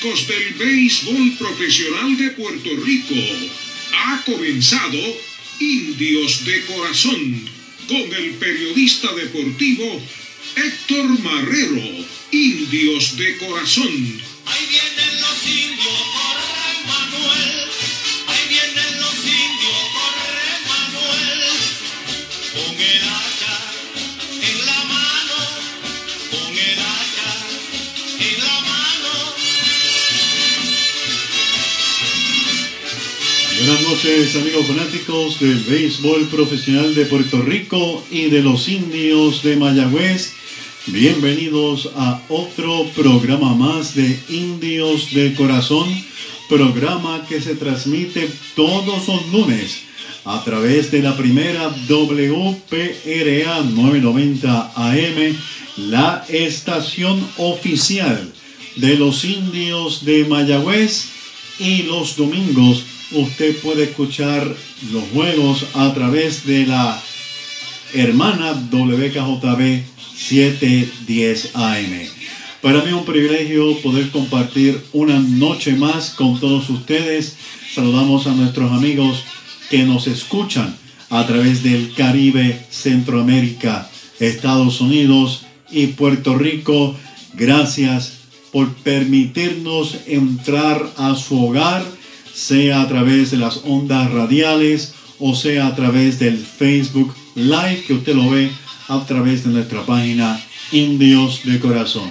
del béisbol profesional de Puerto Rico. Ha comenzado Indios de Corazón con el periodista deportivo Héctor Marrero. Indios de Corazón. Noches amigos fanáticos del béisbol profesional de Puerto Rico y de los indios de Mayagüez. Bienvenidos a otro programa más de Indios de Corazón, programa que se transmite todos los lunes a través de la primera WPRA 990 AM, la estación oficial de los indios de Mayagüez y los domingos usted puede escuchar los juegos a través de la hermana WKJB 710 AM. Para mí es un privilegio poder compartir una noche más con todos ustedes. Saludamos a nuestros amigos que nos escuchan a través del Caribe, Centroamérica, Estados Unidos y Puerto Rico. Gracias por permitirnos entrar a su hogar, sea a través de las ondas radiales o sea a través del Facebook Live que usted lo ve a través de nuestra página Indios de Corazón.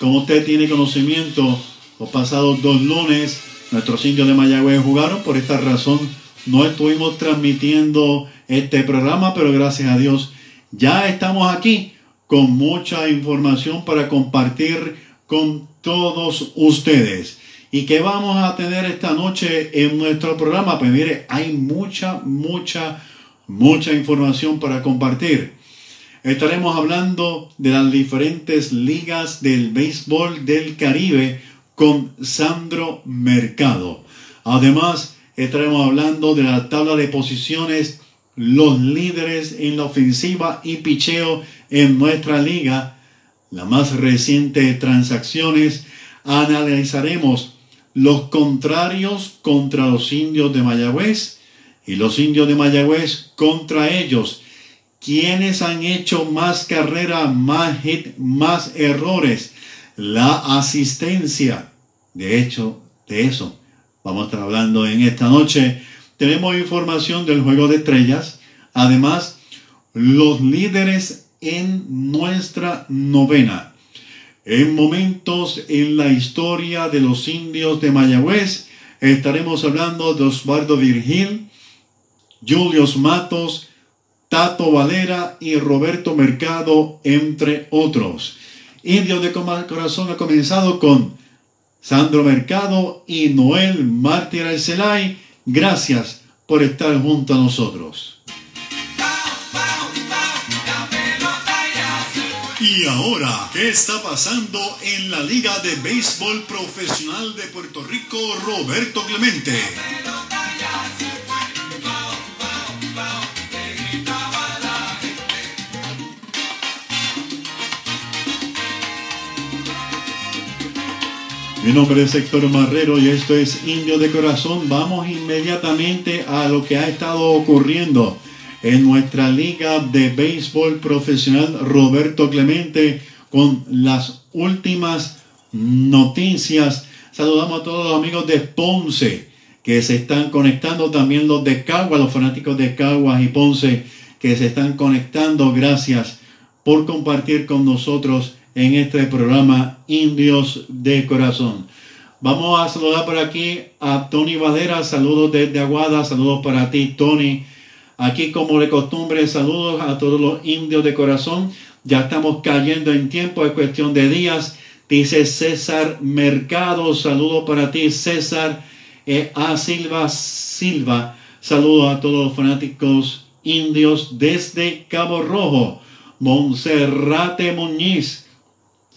Como usted tiene conocimiento, los pasados dos lunes nuestros indios de Mayagüez jugaron, por esta razón no estuvimos transmitiendo este programa, pero gracias a Dios ya estamos aquí con mucha información para compartir con todos ustedes. ¿Y qué vamos a tener esta noche en nuestro programa? Pues mire, hay mucha, mucha, mucha información para compartir. Estaremos hablando de las diferentes ligas del béisbol del Caribe con Sandro Mercado. Además, estaremos hablando de la tabla de posiciones, los líderes en la ofensiva y picheo en nuestra liga, la más reciente transacciones. Analizaremos los contrarios contra los indios de Mayagüez y los indios de Mayagüez contra ellos quienes han hecho más carrera, más hit, más errores, la asistencia. De hecho, de eso vamos a estar hablando en esta noche. Tenemos información del juego de estrellas. Además, los líderes en nuestra novena. En momentos en la historia de los indios de Mayagüez, estaremos hablando de Osvaldo Virgil, Julius Matos, Tato Valera y Roberto Mercado, entre otros. Indios de Corazón ha comenzado con Sandro Mercado y Noel Mártir Arcelay. Gracias por estar junto a nosotros. Y ahora, ¿qué está pasando en la Liga de Béisbol Profesional de Puerto Rico, Roberto Clemente? Mi nombre es Héctor Marrero y esto es Indio de Corazón. Vamos inmediatamente a lo que ha estado ocurriendo en nuestra liga de béisbol profesional Roberto Clemente con las últimas noticias. Saludamos a todos los amigos de Ponce que se están conectando, también los de Caguas, los fanáticos de Caguas y Ponce que se están conectando. Gracias por compartir con nosotros en este programa Indios de Corazón. Vamos a saludar por aquí a Tony Valera, saludos desde Aguada, saludos para ti Tony. Aquí como de costumbre, saludos a todos los indios de corazón. Ya estamos cayendo en tiempo, es cuestión de días. Dice César Mercado, saludos para ti César. Eh, a Silva Silva, saludos a todos los fanáticos indios desde Cabo Rojo. Monserrate Muñiz,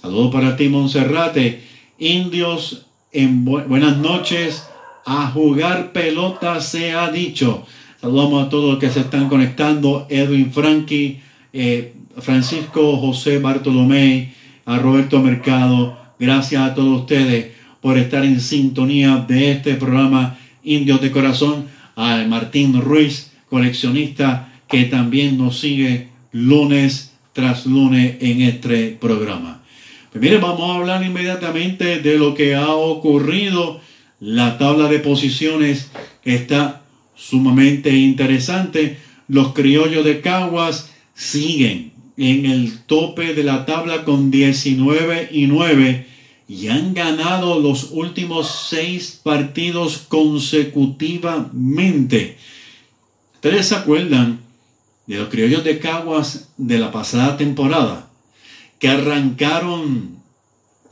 Saludos para ti, Monserrate. Indios, en buenas noches. A jugar pelota se ha dicho. Saludamos a todos los que se están conectando. Edwin Franqui, eh, Francisco José Bartolomé, a Roberto Mercado, Gracias a todos ustedes por estar en sintonía de este programa Indios de Corazón. A Martín Ruiz, coleccionista, que también nos sigue lunes tras lunes en este programa. Pues mire, vamos a hablar inmediatamente de lo que ha ocurrido. La tabla de posiciones está sumamente interesante. Los criollos de Caguas siguen en el tope de la tabla con 19 y 9 y han ganado los últimos seis partidos consecutivamente. ¿Ustedes se acuerdan de los criollos de Caguas de la pasada temporada? Que arrancaron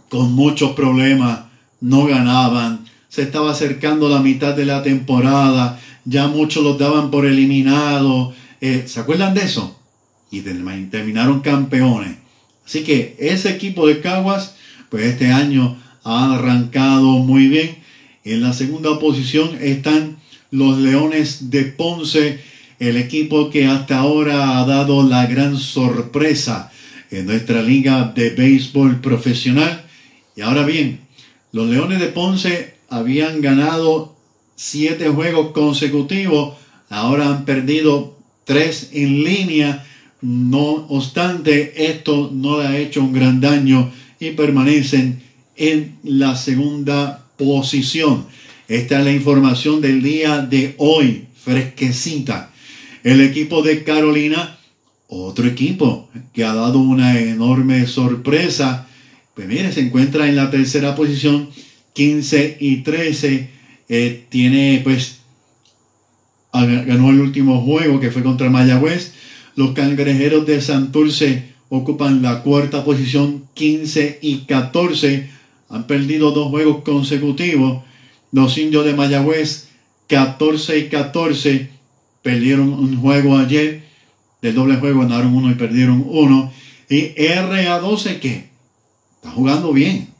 con muchos problemas, no ganaban, se estaba acercando la mitad de la temporada, ya muchos los daban por eliminados. Eh, ¿Se acuerdan de eso? Y terminaron campeones. Así que ese equipo de Caguas, pues este año ha arrancado muy bien. En la segunda posición están los Leones de Ponce, el equipo que hasta ahora ha dado la gran sorpresa en nuestra liga de béisbol profesional. Y ahora bien, los Leones de Ponce habían ganado siete juegos consecutivos, ahora han perdido tres en línea. No obstante, esto no le ha hecho un gran daño y permanecen en la segunda posición. Esta es la información del día de hoy, fresquecita. El equipo de Carolina, otro equipo que ha dado una enorme sorpresa. Pues mire, se encuentra en la tercera posición, 15 y 13 eh, tiene pues ganó el último juego que fue contra Mayagüez. Los cangrejeros de Santurce ocupan la cuarta posición 15 y 14. Han perdido dos juegos consecutivos. Los indios de Mayagüez 14 y 14 perdieron un juego ayer. Del doble juego ganaron uno y perdieron uno. Y RA12 que está jugando bien.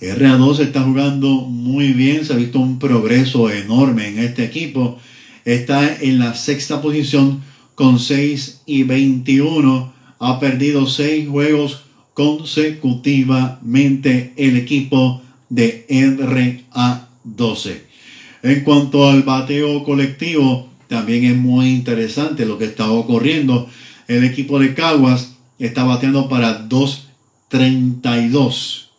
RA2 está jugando muy bien, se ha visto un progreso enorme en este equipo. Está en la sexta posición con 6 y 21. Ha perdido 6 juegos consecutivamente el equipo de RA12. En cuanto al bateo colectivo, también es muy interesante lo que está ocurriendo. El equipo de Caguas está bateando para 2.32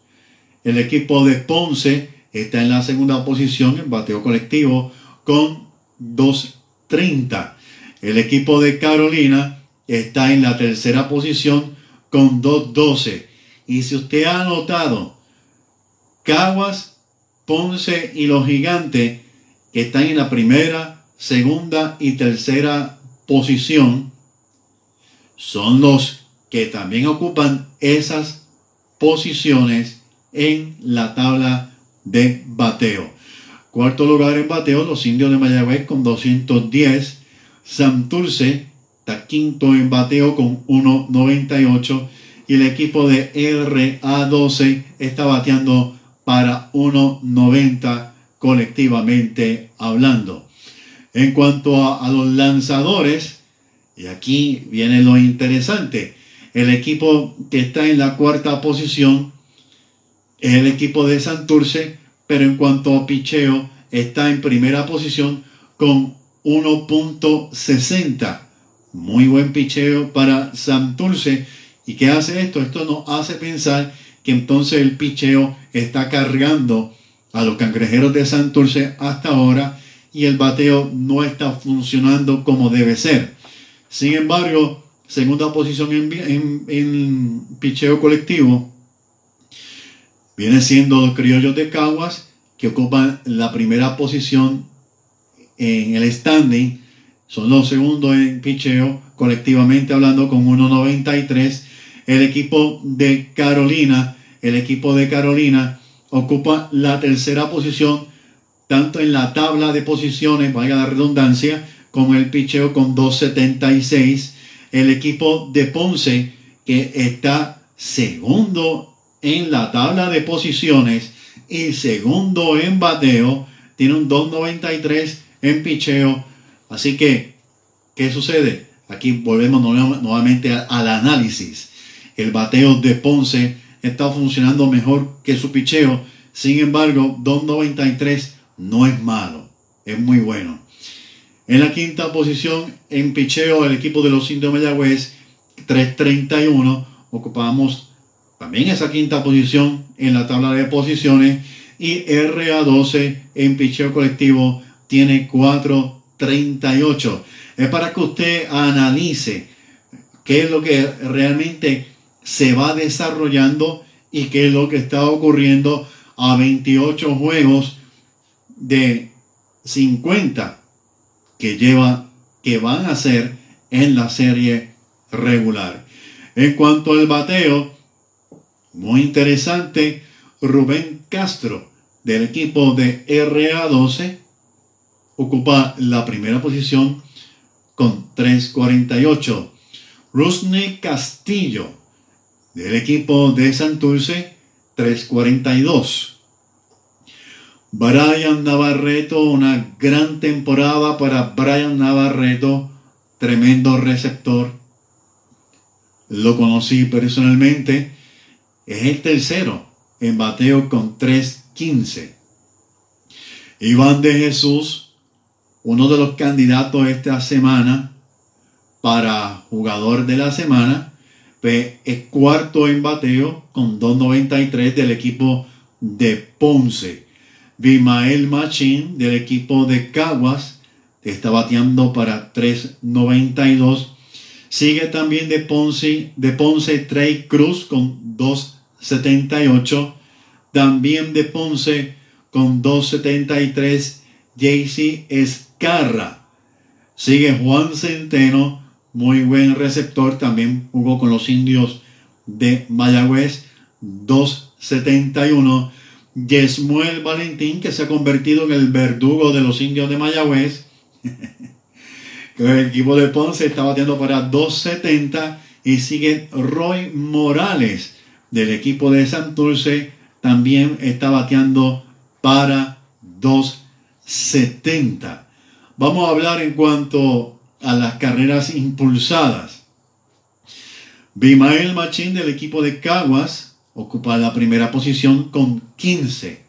el equipo de Ponce está en la segunda posición en bateo colectivo con 2.30. El equipo de Carolina está en la tercera posición con 2.12. Y si usted ha notado, Caguas, Ponce y los gigantes que están en la primera, segunda y tercera posición son los que también ocupan esas posiciones en la tabla de bateo. Cuarto lugar en bateo, los indios de Mayagüez con 210. Santurce está quinto en bateo con 1.98. Y el equipo de RA12 está bateando para 1.90 colectivamente hablando. En cuanto a, a los lanzadores, y aquí viene lo interesante, el equipo que está en la cuarta posición el equipo de Santurce, pero en cuanto a picheo, está en primera posición con 1.60. Muy buen picheo para Santurce. ¿Y qué hace esto? Esto nos hace pensar que entonces el picheo está cargando a los cangrejeros de Santurce hasta ahora y el bateo no está funcionando como debe ser. Sin embargo, segunda posición en, en, en picheo colectivo, viene siendo los criollos de Caguas, que ocupan la primera posición en el standing. Son los segundos en picheo, colectivamente hablando, con 1.93. El equipo de Carolina, el equipo de Carolina ocupa la tercera posición, tanto en la tabla de posiciones, valga la redundancia, con el picheo con 2.76. El equipo de Ponce, que está segundo en la tabla de posiciones y segundo en bateo, tiene un 2.93 en picheo. Así que, ¿qué sucede? Aquí volvemos nuevamente al análisis. El bateo de Ponce está funcionando mejor que su picheo. Sin embargo, 293 no es malo, es muy bueno. En la quinta posición en picheo, el equipo de los indios Mayagüez, 331. Ocupamos también esa quinta posición en la tabla de posiciones. Y RA12 en picheo colectivo tiene 438. Es para que usted analice qué es lo que realmente se va desarrollando y qué es lo que está ocurriendo a 28 juegos de 50 que lleva que van a ser en la serie regular. En cuanto al bateo, muy interesante, Rubén Castro del equipo de RA12 ocupa la primera posición con 3.48. Rusney Castillo del equipo de Santurce 3.42. Brian Navarreto, una gran temporada para Brian Navarreto, tremendo receptor. Lo conocí personalmente. Es el tercero en bateo con 3.15. Iván de Jesús, uno de los candidatos esta semana para jugador de la semana, pues, es cuarto en bateo con 2.93 del equipo de Ponce. Bimael Machín del equipo de Caguas está bateando para 3.92. Sigue también de Ponce, de Ponce Trey Cruz con 2.78. También de Ponce con 2.73. JC Escarra. Sigue Juan Centeno, muy buen receptor. También jugó con los indios de Mayagüez, 2.71. Yesmuel Valentín, que se ha convertido en el verdugo de los indios de Mayagüez. el equipo de Ponce está batiendo para 2.70 y sigue Roy Morales del equipo de Santurce, también está bateando para 2.70. Vamos a hablar en cuanto a las carreras impulsadas. Bimael Machín del equipo de Caguas ocupa la primera posición con 15.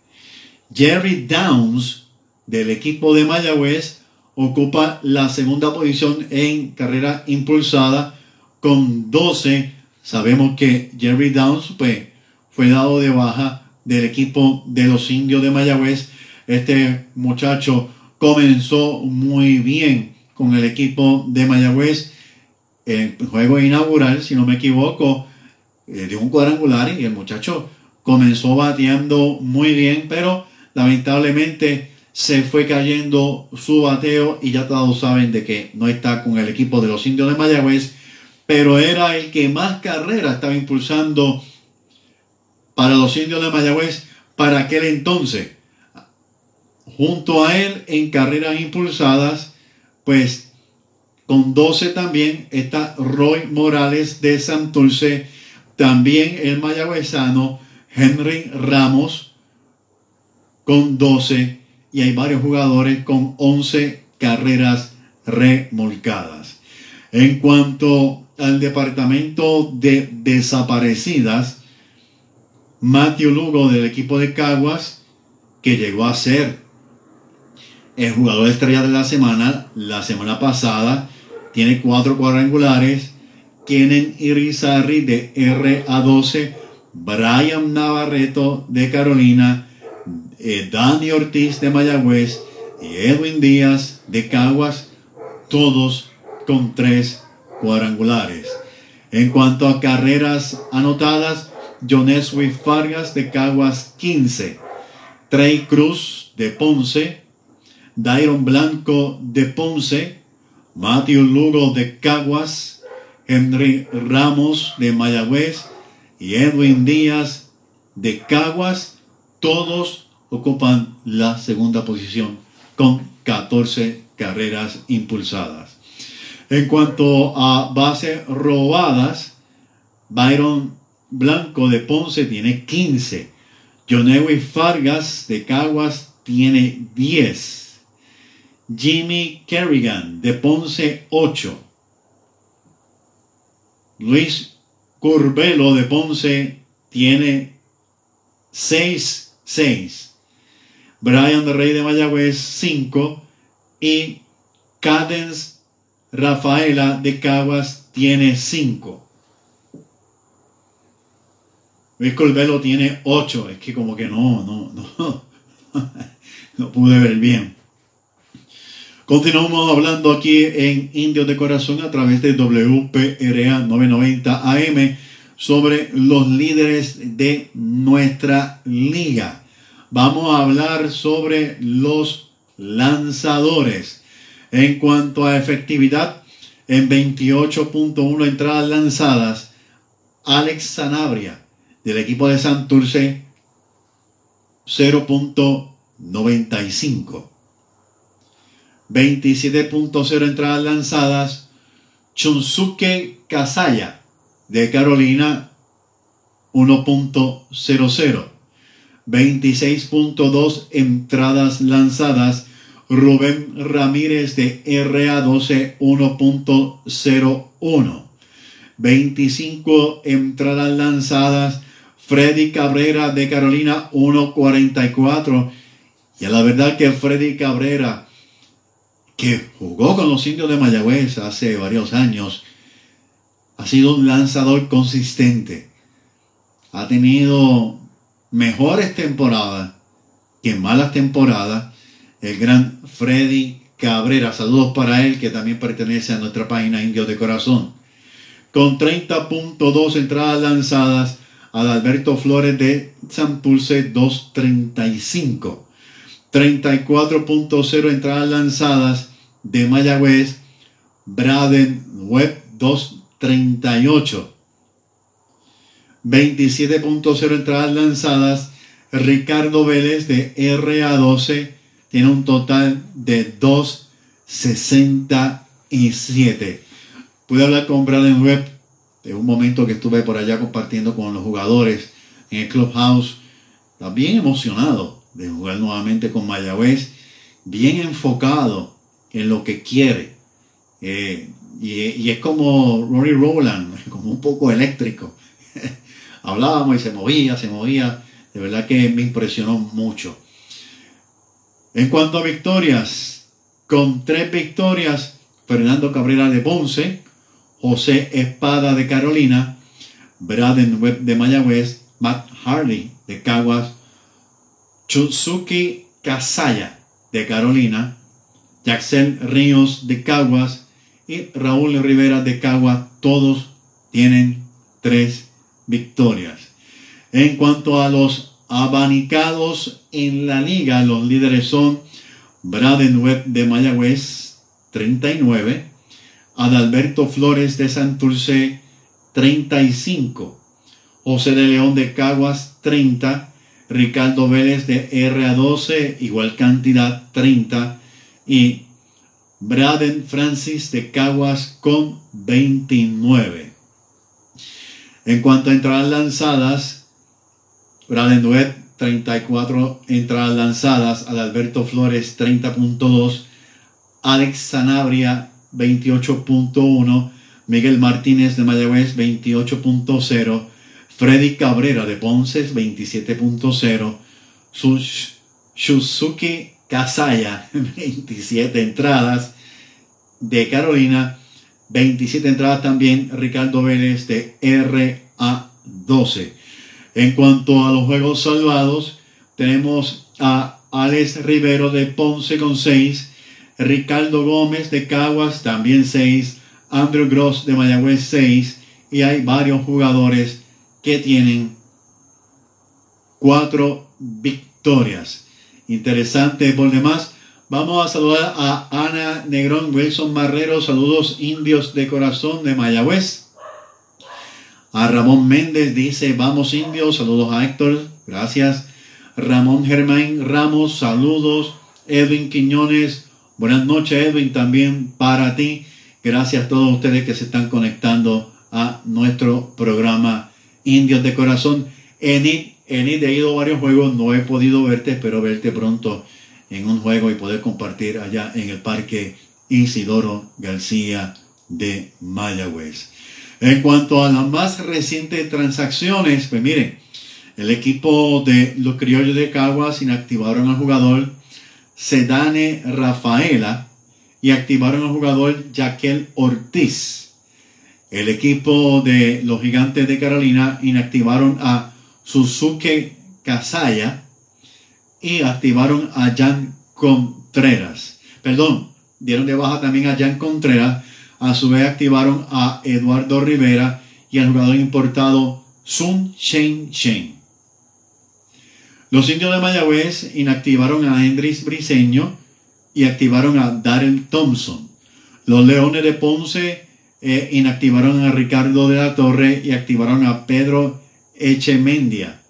Jerry Downs del equipo de Mayagüez ocupa la segunda posición en carrera impulsada con 12. Sabemos que Jerry Downs pues, fue dado de baja del equipo de los indios de Mayagüez. Este muchacho comenzó muy bien con el equipo de Mayagüez. El juego inaugural, si no me equivoco, eh, dio un cuadrangular y el muchacho comenzó bateando muy bien, pero lamentablemente se fue cayendo su bateo y ya todos saben de que no está con el equipo de los indios de Mayagüez, pero era el que más carreras estaba impulsando para los indios de Mayagüez para aquel entonces. Junto a él en carreras impulsadas, pues con 12 también está Roy Morales de Santurce también el mayagüezano Henry Ramos con 12 y hay varios jugadores con 11 carreras remolcadas. En cuanto al departamento de desaparecidas, Matthew Lugo del equipo de Caguas, que llegó a ser el jugador estrella de la semana, la semana pasada, tiene cuatro cuadrangulares, Kenen Irizarry de RA12, Brian Navarreto de Carolina, eh, Dani Ortiz de Mayagüez y Edwin Díaz de Caguas, todos con tres cuadrangulares. En cuanto a carreras anotadas, Joneswi Fargas de Caguas 15, Trey Cruz de Ponce, Dairon Blanco de Ponce, Matthew Lugo de Caguas, Henry Ramos de Mayagüez. Y Edwin Díaz de Caguas, todos ocupan la segunda posición con 14 carreras impulsadas. En cuanto a bases robadas, Byron Blanco de Ponce tiene 15. Jonewi Fargas de Caguas tiene 10. Jimmy Kerrigan de Ponce 8. Luis Curbelo de Ponce tiene 6, 6. Brian de Rey de Mayagüez 5 y Cadence Rafaela de Caguas tiene 5. Luis Colbelo tiene 8. Es que como que no, no, no. no pude ver bien. Continuamos hablando aquí en Indios de Corazón a través de WPRA 990 AM sobre los líderes de nuestra liga. Vamos a hablar sobre los lanzadores. En cuanto a efectividad, en 28.1 entradas lanzadas, Alex Sanabria del equipo de Santurce 0.95. 27.0 entradas lanzadas, Chunsuke Kasaya de Carolina 1.00. 26.2 entradas lanzadas, Rubén Ramírez de RA12 1.01. 25 entradas lanzadas, Freddy Cabrera de Carolina 1.44. Y la verdad que Freddy Cabrera, que jugó con los indios de Mayagüez hace varios años, ha sido un lanzador consistente. Ha tenido mejores temporadas que malas temporadas. El gran Freddy Cabrera, saludos para él que también pertenece a nuestra página Indios de Corazón. Con 30.2 entradas lanzadas, Adalberto Flores de Santurce 235. 34.0 entradas lanzadas de Mayagüez, Braden Webb 238. 27.0 entradas lanzadas, Ricardo Vélez de RA12 tiene un total de 267. Pude hablar con Braden Webb de un momento que estuve por allá compartiendo con los jugadores en el clubhouse. Bien emocionado de jugar nuevamente con Mayagüez, bien enfocado en lo que quiere. Eh, y, y, es como Rory Rowland, como un poco eléctrico. Hablábamos y se movía, se movía. De verdad que me impresionó mucho. En cuanto a victorias, con tres victorias, Fernando Cabrera de Ponce, José Espada de Carolina, Braden Webb de Mayagüez, Matt Harley de Caguas, Chutsuki Kasaya de Carolina, Jackson Ríos de Caguas y Raúl Rivera de Caguas, todos tienen tres victorias. En cuanto a los abanicados en la liga, los líderes son Braden Webb de Mayagüez, 39, Adalberto Flores de Santurce 35, José de León de Caguas 30, Ricardo Vélez de RA12 igual cantidad 30 y Braden Francis de Caguas con 29. En cuanto a entradas lanzadas, Braden Webb 34 entradas lanzadas, Adalberto Flores 30.2, Alex Sanabria 28.1, Miguel Martínez de Mayagüez 28.0, Freddy Cabrera de Ponce 27.0, Shuzuki Kasaya 27 entradas, de Carolina 27 entradas también, Ricardo Vélez de RA12. En cuanto a los juegos salvados, tenemos a Alex Rivero de Ponce con 6, Ricardo Gómez de Caguas también 6, Andrew Gross de Mayagüez 6 y hay varios jugadores que tienen 4 victorias. Interesante por demás. Vamos a saludar a Ana Negrón, Wilson Marrero, saludos indios de corazón de Mayagüez. A Ramón Méndez dice, vamos indios, saludos a Héctor, gracias. Ramón Germán Ramos, saludos. Edwin Quiñones, Buenas noches, Edwin, también para ti. Gracias a todos ustedes que se están conectando a nuestro programa Indios de Corazón. Enid, Enid, he ido a varios juegos, no he podido verte, espero verte pronto en un juego y poder compartir allá en el Parque Isidoro García de Mayagüez. En cuanto a las más recientes transacciones, pues miren, el equipo de los criollos de Caguas inactivaron al jugador Sedane Rafaela y activaron al jugador Jaquel Ortiz. El equipo de los gigantes de Carolina inactivaron a Suzuki Casaya y activaron a Jan Contreras. Perdón, dieron de baja también a Jan Contreras. A su vez activaron a Eduardo Rivera y al jugador importado Sun Shen Shen. Los indios de Mayagüez inactivaron a Hendrix Briseño y activaron a Darren Thompson. Los Leones de Ponce eh, inactivaron a Ricardo de la Torre y activaron a Pedro Echemendia.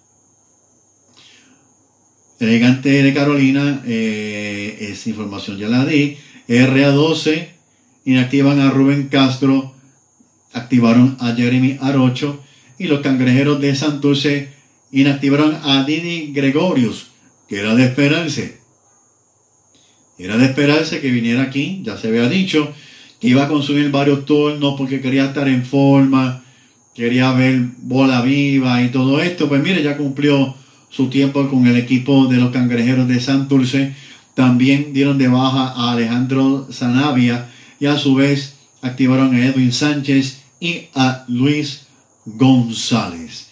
El gigante de Carolina, eh, esa información ya la di. RA12 inactivan a Rubén Castro, activaron a Jeremy Arocho y los cangrejeros de Santurce inactivaron a Didi Gregorius, que era de esperarse. Era de esperarse que viniera aquí, ya se había dicho, que iba a consumir varios turnos porque quería estar en forma, quería ver bola viva y todo esto. Pues mire, ya cumplió su tiempo con el equipo de los cangrejeros de Santurce. También dieron de baja a Alejandro Zanavia y a su vez activaron a Edwin Sánchez y a Luis González.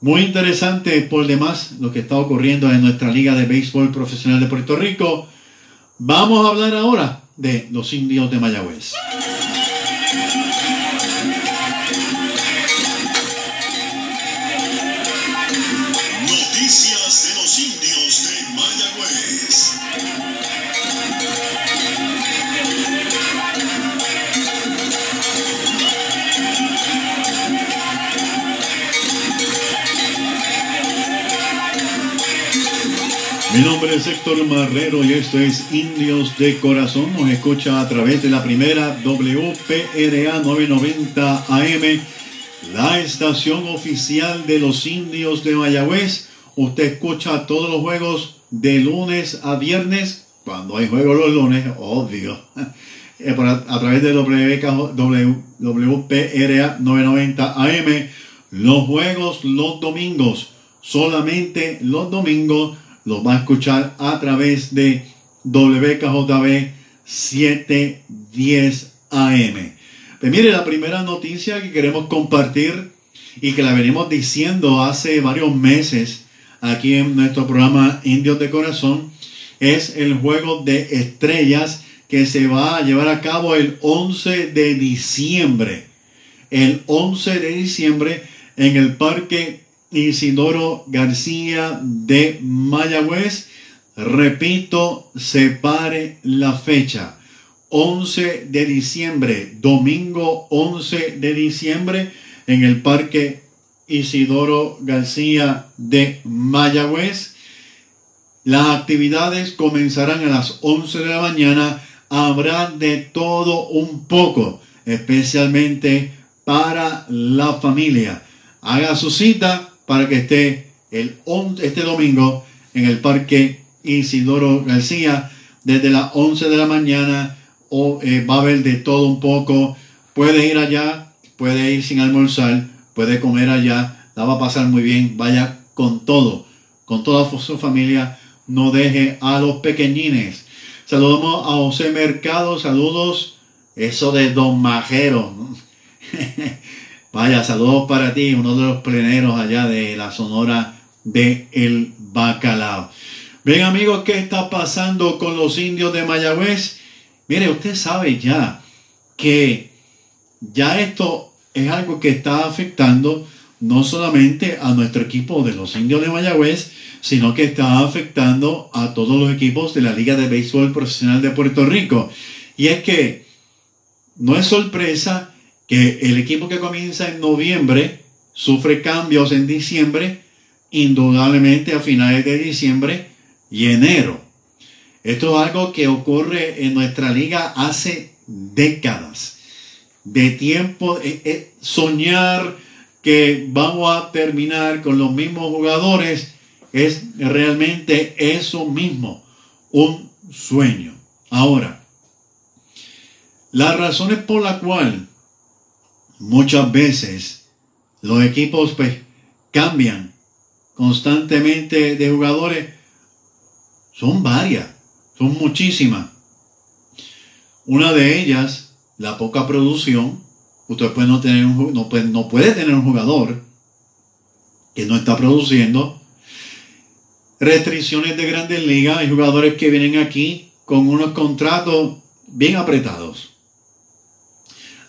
Muy interesante por demás lo que está ocurriendo en nuestra Liga de Béisbol Profesional de Puerto Rico. Vamos a hablar ahora de los indios de Mayagüez. De los indios de Mayagüez. Mi nombre es Héctor Marrero y esto es Indios de Corazón. Nos escucha a través de la primera WPRA 990 AM, la estación oficial de los Indios de Mayagüez. Usted escucha todos los juegos de lunes a viernes, cuando hay juegos los lunes, obvio. Eh, por A a través de WPRA 990 AM, los juegos los domingos, solamente los domingos los va a escuchar a través de WKJB 710 AM. Pues mire, la primera noticia que queremos compartir y que la venimos diciendo hace varios meses aquí en nuestro programa Indios de Corazón es el juego de estrellas que se va a llevar a cabo el 11 de diciembre. El 11 de diciembre en el Parque Isidoro García de Mayagüez. Repito, separe la fecha. 11 de diciembre, domingo 11 de diciembre, en el Parque Isidoro García de Mayagüez. Las actividades comenzarán a las 11 de la mañana. Habrá de todo un poco, especialmente para la familia. Haga su cita para que esté el, este domingo en el Parque Isidoro García desde las 11 de la mañana. O, eh, va a haber de todo un poco. Puede ir allá, puede ir sin almorzar, puede comer allá. La va a pasar muy bien. Vaya con todo, con toda su familia. No deje a los pequeñines. Saludamos a José Mercado. Saludos. Eso de Don Majero. Vaya, saludos para ti, uno de los pleneros allá de la Sonora de El Bacalao. Bien amigos, ¿qué está pasando con los indios de Mayagüez? Mire, usted sabe ya que ya esto es algo que está afectando no solamente a nuestro equipo de los indios de Mayagüez, sino que está afectando a todos los equipos de la Liga de Béisbol Profesional de Puerto Rico. Y es que no es sorpresa que el equipo que comienza en noviembre sufre cambios en diciembre, indudablemente a finales de diciembre y enero. Esto es algo que ocurre en nuestra liga hace décadas. De tiempo, eh, eh, soñar que vamos a terminar con los mismos jugadores es realmente eso mismo, un sueño. Ahora, las razones por la cual muchas veces los equipos pues cambian constantemente de jugadores. Son varias, son muchísimas. Una de ellas, la poca producción. Usted puede no, tener un, no, puede, no puede tener un jugador que no está produciendo. Restricciones de grandes ligas. Hay jugadores que vienen aquí con unos contratos bien apretados.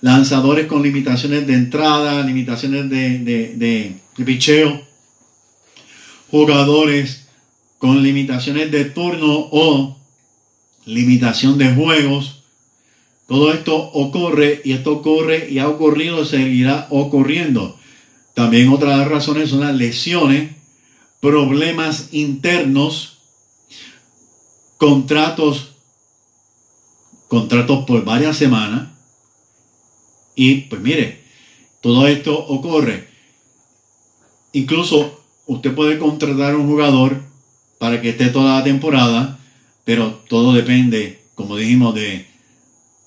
Lanzadores con limitaciones de entrada, limitaciones de, de, de, de picheo. Jugadores con limitaciones de turno o limitación de juegos. Todo esto ocurre y esto ocurre y ha ocurrido, seguirá ocurriendo. También otras razones son las lesiones, problemas internos, contratos, contratos por varias semanas. Y pues mire, todo esto ocurre. Incluso usted puede contratar un jugador para que esté toda la temporada, pero todo depende, como dijimos, de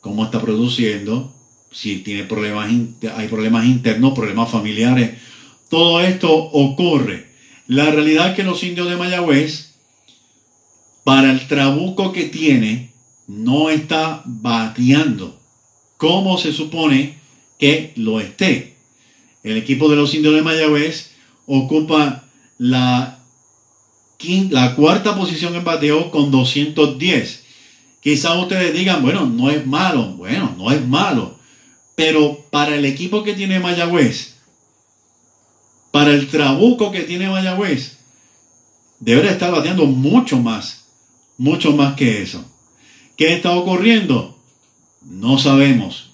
cómo está produciendo, si tiene problemas, hay problemas internos, problemas familiares. Todo esto ocurre. La realidad es que los indios de Mayagüez, para el trabuco que tiene, no está bateando como se supone que lo esté. El equipo de los indios de Mayagüez ocupa la, la cuarta posición en bateo con 210. Quizás ustedes digan, bueno, no es malo. Bueno, no es malo. Pero para el equipo que tiene Mayagüez, para el trabuco que tiene Mayagüez, debería estar bateando mucho más, mucho más que eso. ¿Qué está ocurriendo? No sabemos.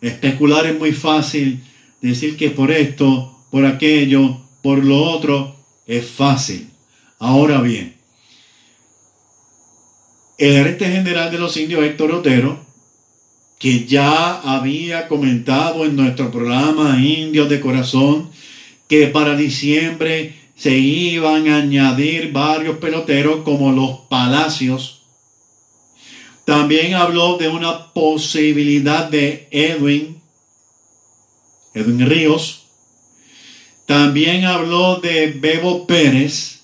Especular es muy fácil, decir que por esto, por aquello, por lo otro, es fácil. Ahora bien, el gerente general de los indios, Héctor Otero, que ya había comentado en nuestro programa Indios de Corazón, que para diciembre se iban a añadir varios peloteros como los Palacios. También habló de una posibilidad de Edwin, Edwin Ríos. También habló de Bebo Pérez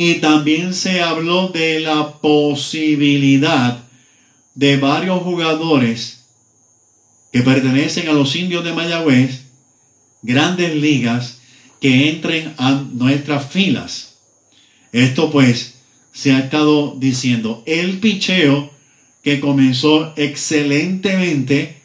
y también se habló de la posibilidad de varios jugadores que pertenecen a los indios de Mayagüez, grandes ligas, que entren a nuestras filas. Esto pues se ha estado diciendo. El picheo que comenzó excelentemente,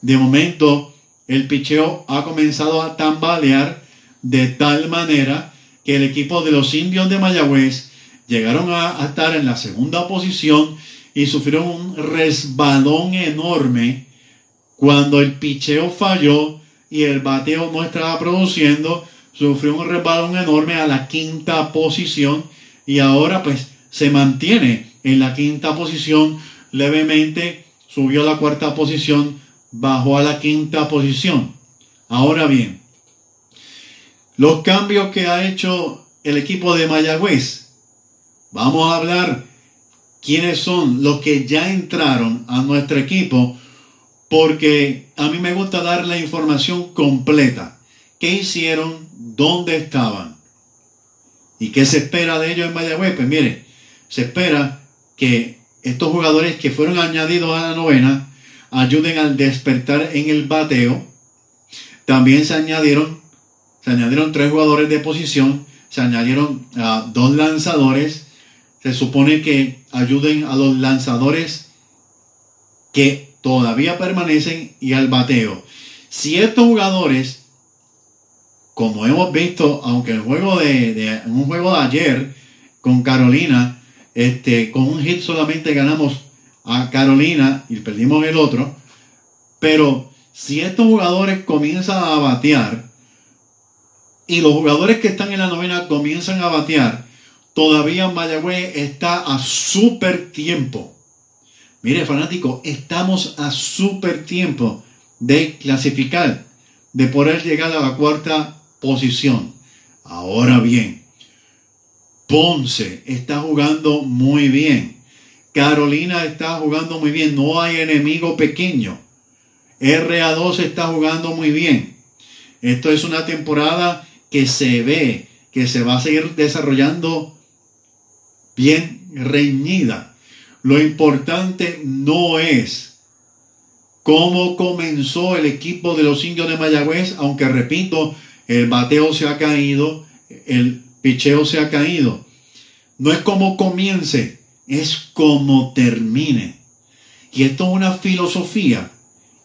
de momento el picheo ha comenzado a tambalear de tal manera que el equipo de los indios de Mayagüez llegaron a, estar en la segunda posición y sufrieron un resbalón enorme cuando el picheo falló y el bateo no estaba produciendo, sufrió un resbalón enorme a la quinta posición y ahora pues se mantiene en la quinta posición levemente, subió a la cuarta posición, bajó a la quinta posición. Ahora bien, los cambios que ha hecho el equipo de Mayagüez. Vamos a hablar quiénes son los que ya entraron a nuestro equipo, porque a mí me gusta dar la información completa. ¿Qué hicieron? ¿Dónde estaban? ¿Y qué se espera de ellos en Mayagüez? Pues mire, se espera que estos jugadores que fueron añadidos a la novena ayuden al despertar en el bateo. También se añadieron se añadieron tres jugadores de posición, se añadieron uh, dos lanzadores, se supone que ayuden a los lanzadores que todavía permanecen y al bateo. Si estos jugadores, como hemos visto, aunque el juego de un juego de ayer con Carolina, este, con un hit solamente ganamos a Carolina y perdimos el otro, pero si estos jugadores comienzan a batear, y los jugadores que están en la novena comienzan a batear, todavía Mayagüez está a súper tiempo. Mire, fanático, estamos a súper tiempo de clasificar, de poder llegar a la cuarta posición. Ahora bien, Ponce está jugando muy bien. Carolina está jugando muy bien. No hay enemigo pequeño. RA2 está jugando muy bien. Esto es una temporada que se ve que se va a seguir desarrollando bien reñida. Lo importante no es cómo comenzó el equipo de los indios de Mayagüez, aunque repito, el bateo se ha caído, el picheo se ha caído. No es cómo comience, es cómo termine. Y esto es una filosofía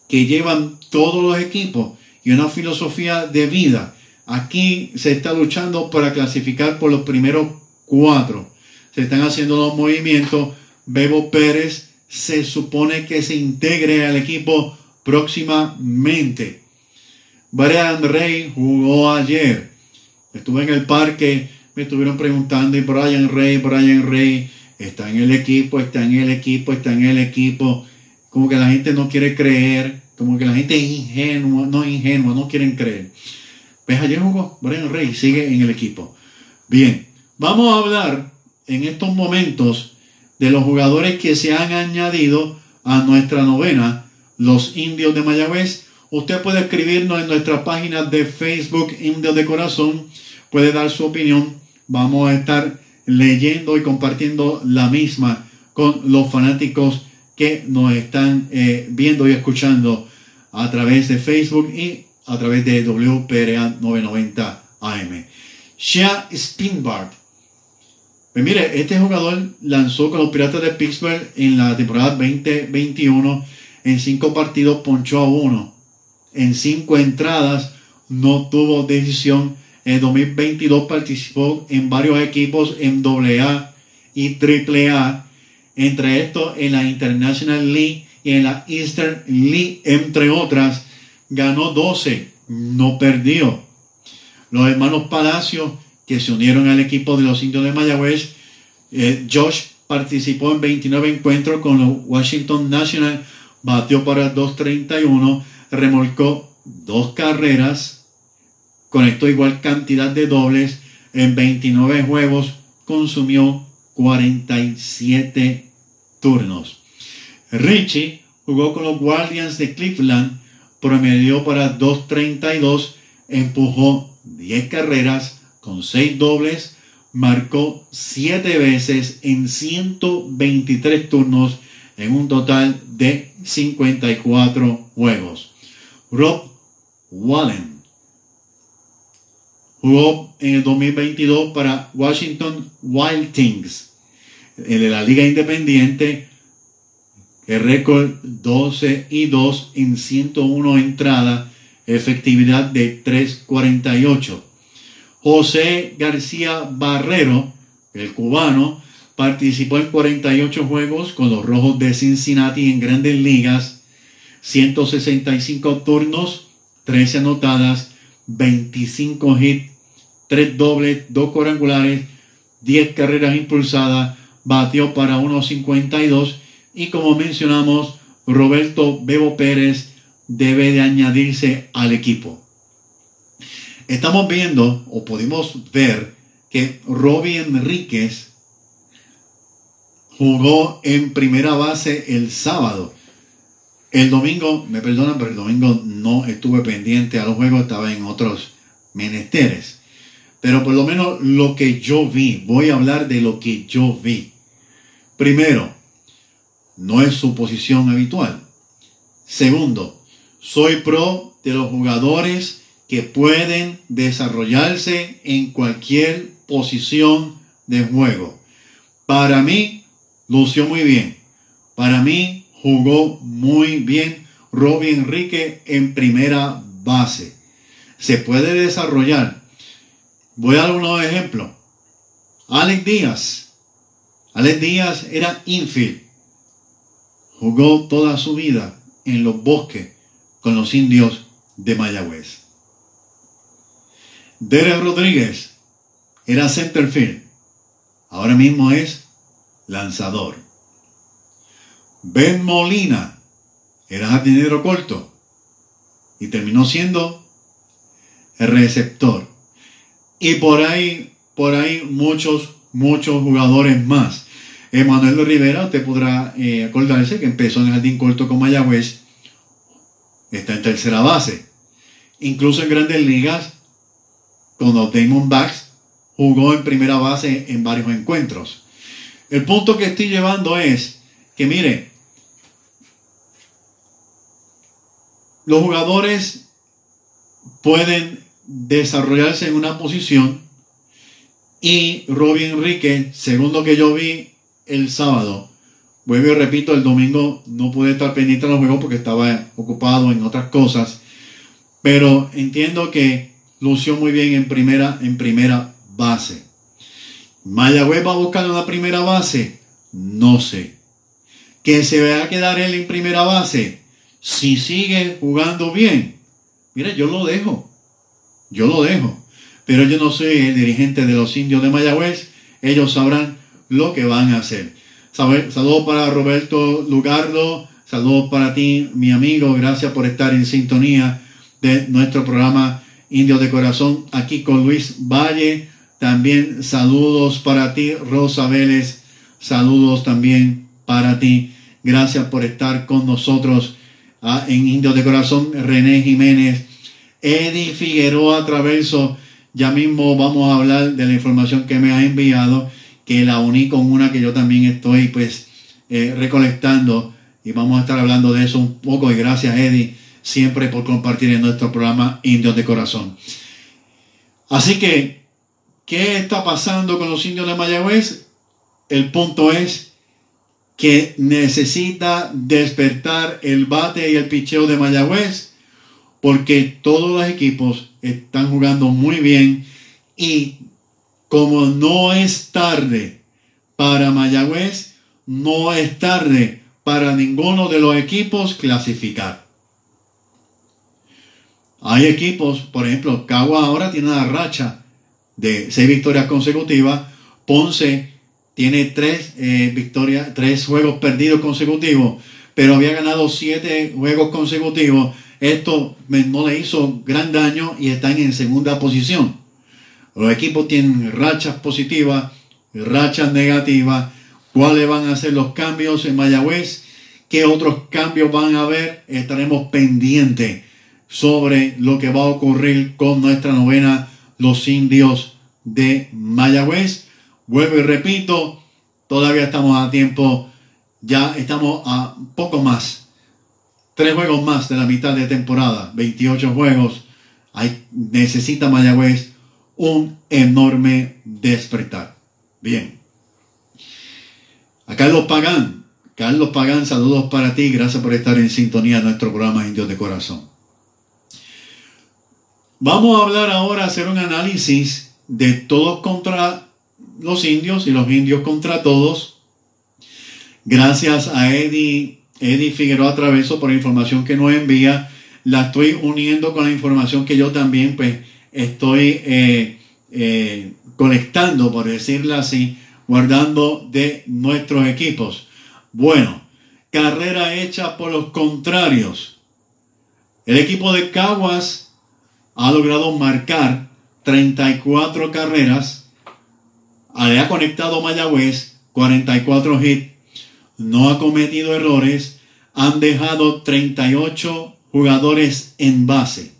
que llevan todos los equipos y una filosofía de vida. Aquí se está luchando para clasificar por los primeros cuatro. Se están haciendo los movimientos. Bebo Pérez se supone que se integre al equipo próximamente. Brian Rey jugó ayer. Estuve en el parque, me estuvieron preguntando, y Brian Rey, Brian Rey, está en el equipo, está en el equipo, está en el equipo. Como que la gente no quiere creer, como que la gente es ingenua, no ingenua, no quieren creer. Pues ayer jugó Brian Rey, sigue en el equipo. Bien, vamos a hablar en estos momentos de los jugadores que se han añadido a nuestra novena, los indios de Mayagüez. Usted puede escribirnos en nuestra página de Facebook, Indios de Corazón, puede dar su opinión. Vamos a estar leyendo y compartiendo la misma con los fanáticos que nos están eh, viendo y escuchando a través de Facebook y a través de WPRA 990 AM. Shea Spinbart. Pues mire, este jugador lanzó con los Piratas de Pittsburgh en la temporada 2021 en cinco partidos, ponchó a uno. En cinco entradas, no tuvo decisión. En 2022 participó en varios equipos en AA y AAA, entre estos en la International League y en la Eastern League, entre otras. Ganó 12, no perdió. Los hermanos Palacios, que se unieron al equipo de los indios de Mayagüez, eh, Josh participó en 29 encuentros con los Washington National, batió para 2.31, remolcó dos carreras, conectó igual cantidad de dobles, en 29 juegos consumió 47 turnos. Richie jugó con los Guardians de Cleveland, promedió para 2.32, empujó 10 carreras con 6 dobles, marcó 7 veces en 123 turnos en un total de 54 juegos. Rob Wallen jugó en el 2022 para Washington Wild Things de la Liga Independiente. El récord 12 y 2 en 101 entradas, efectividad de 348. José García Barrero, el cubano, participó en 48 juegos con los Rojos de Cincinnati en grandes ligas, 165 turnos, 13 anotadas, 25 hits, 3 dobles, 2 cuadrangulares, 10 carreras impulsadas, batió para 1.52 y como mencionamos, Roberto Bebo Pérez debe de añadirse al equipo. Estamos viendo o pudimos ver que Robbie Enríquez jugó en primera base el sábado. El domingo, me perdonan, pero el domingo no estuve pendiente a los juegos, estaba en otros menesteres. Pero por lo menos lo que yo vi, voy a hablar de lo que yo vi. Primero, no es su posición habitual. Segundo, soy pro de los jugadores que pueden desarrollarse en cualquier posición de juego. Para mí, lució muy bien. Para mí, jugó muy bien Robbie Enrique en primera base. Se puede desarrollar. Voy a dar unos ejemplos. Alex Díaz. Alex Díaz era infield. Jugó toda su vida en los bosques con los indios de Mayagüez. Derek Rodríguez era centerfield. Ahora mismo es lanzador. Ben Molina era jardinero corto y terminó siendo receptor. Y por ahí, por ahí muchos, muchos jugadores más. Emanuel Rivera, usted podrá eh, acordarse que empezó en el jardín corto con Mayagüez. está en tercera base. Incluso en grandes ligas, cuando Damon Bax jugó en primera base en varios encuentros. El punto que estoy llevando es que, mire, los jugadores pueden desarrollarse en una posición y Robbie Enrique, según lo que yo vi el sábado, vuelvo y repito, el domingo no pude estar pendiente de los juegos porque estaba ocupado en otras cosas, pero entiendo que lució muy bien en primera, en primera base. Mayagüez va a buscar una primera base, no sé. Que se va a quedar él en primera base, si sigue jugando bien. Mira, yo lo dejo. Yo lo dejo. Pero yo no soy el dirigente de los indios de Mayagüez. Ellos sabrán lo que van a hacer. Saludos para Roberto Lugardo. Saludos para ti, mi amigo. Gracias por estar en sintonía de nuestro programa Indios de Corazón. Aquí con Luis Valle. También saludos para ti, Rosa Vélez. Saludos también para ti. Gracias por estar con nosotros ah, en Indios de Corazón. René Jiménez, Eddie Figueroa Traverso. Ya mismo vamos a hablar de la información que me ha enviado, que la uní con una que yo también estoy pues eh, recolectando y vamos a estar hablando de eso un poco y gracias Eddie siempre por compartir en nuestro programa Indios de Corazón. Así que, ¿qué está pasando con los indios de Mayagüez? El punto es que necesita despertar el bate y el picheo de Mayagüez porque todos los equipos están jugando muy bien y como no es tarde para Mayagüez, no es tarde para ninguno de los equipos clasificar. Hay equipos, por ejemplo, Cagua ahora tiene una racha de seis victorias consecutivas, Ponce tiene tres eh, victorias, tres juegos perdidos consecutivos, pero había ganado siete juegos consecutivos. Esto no le hizo gran daño y están en segunda posición. Los equipos tienen rachas positivas, rachas negativas. ¿Cuáles van a ser los cambios en Mayagüez? ¿Qué otros cambios van a haber? Estaremos pendientes sobre lo que va a ocurrir con nuestra novena, los indios de Mayagüez. Vuelvo y repito, todavía estamos a tiempo, ya estamos a poco más, tres juegos más de la mitad de temporada, 28 juegos. Hay, necesita Mayagüez un enorme despertar. Bien. A Carlos Pagán. Carlos Pagán, saludos para ti. Gracias por estar en sintonía de nuestro programa Indios de Corazón. Vamos a hablar ahora, hacer un análisis de todos contra los indios y los indios contra todos. Gracias a Eddie, Eddie Figueroa Traveso por la información que nos envía. La estoy uniendo con la información que yo también pues estoy eh, eh, conectando, por decirlo así, guardando de nuestros equipos. Bueno, carrera hecha por los contrarios. El equipo de Caguas ha logrado marcar 34 carreras ha conectado Mayagüez 44 hits, no ha cometido errores, han dejado 38 jugadores en base.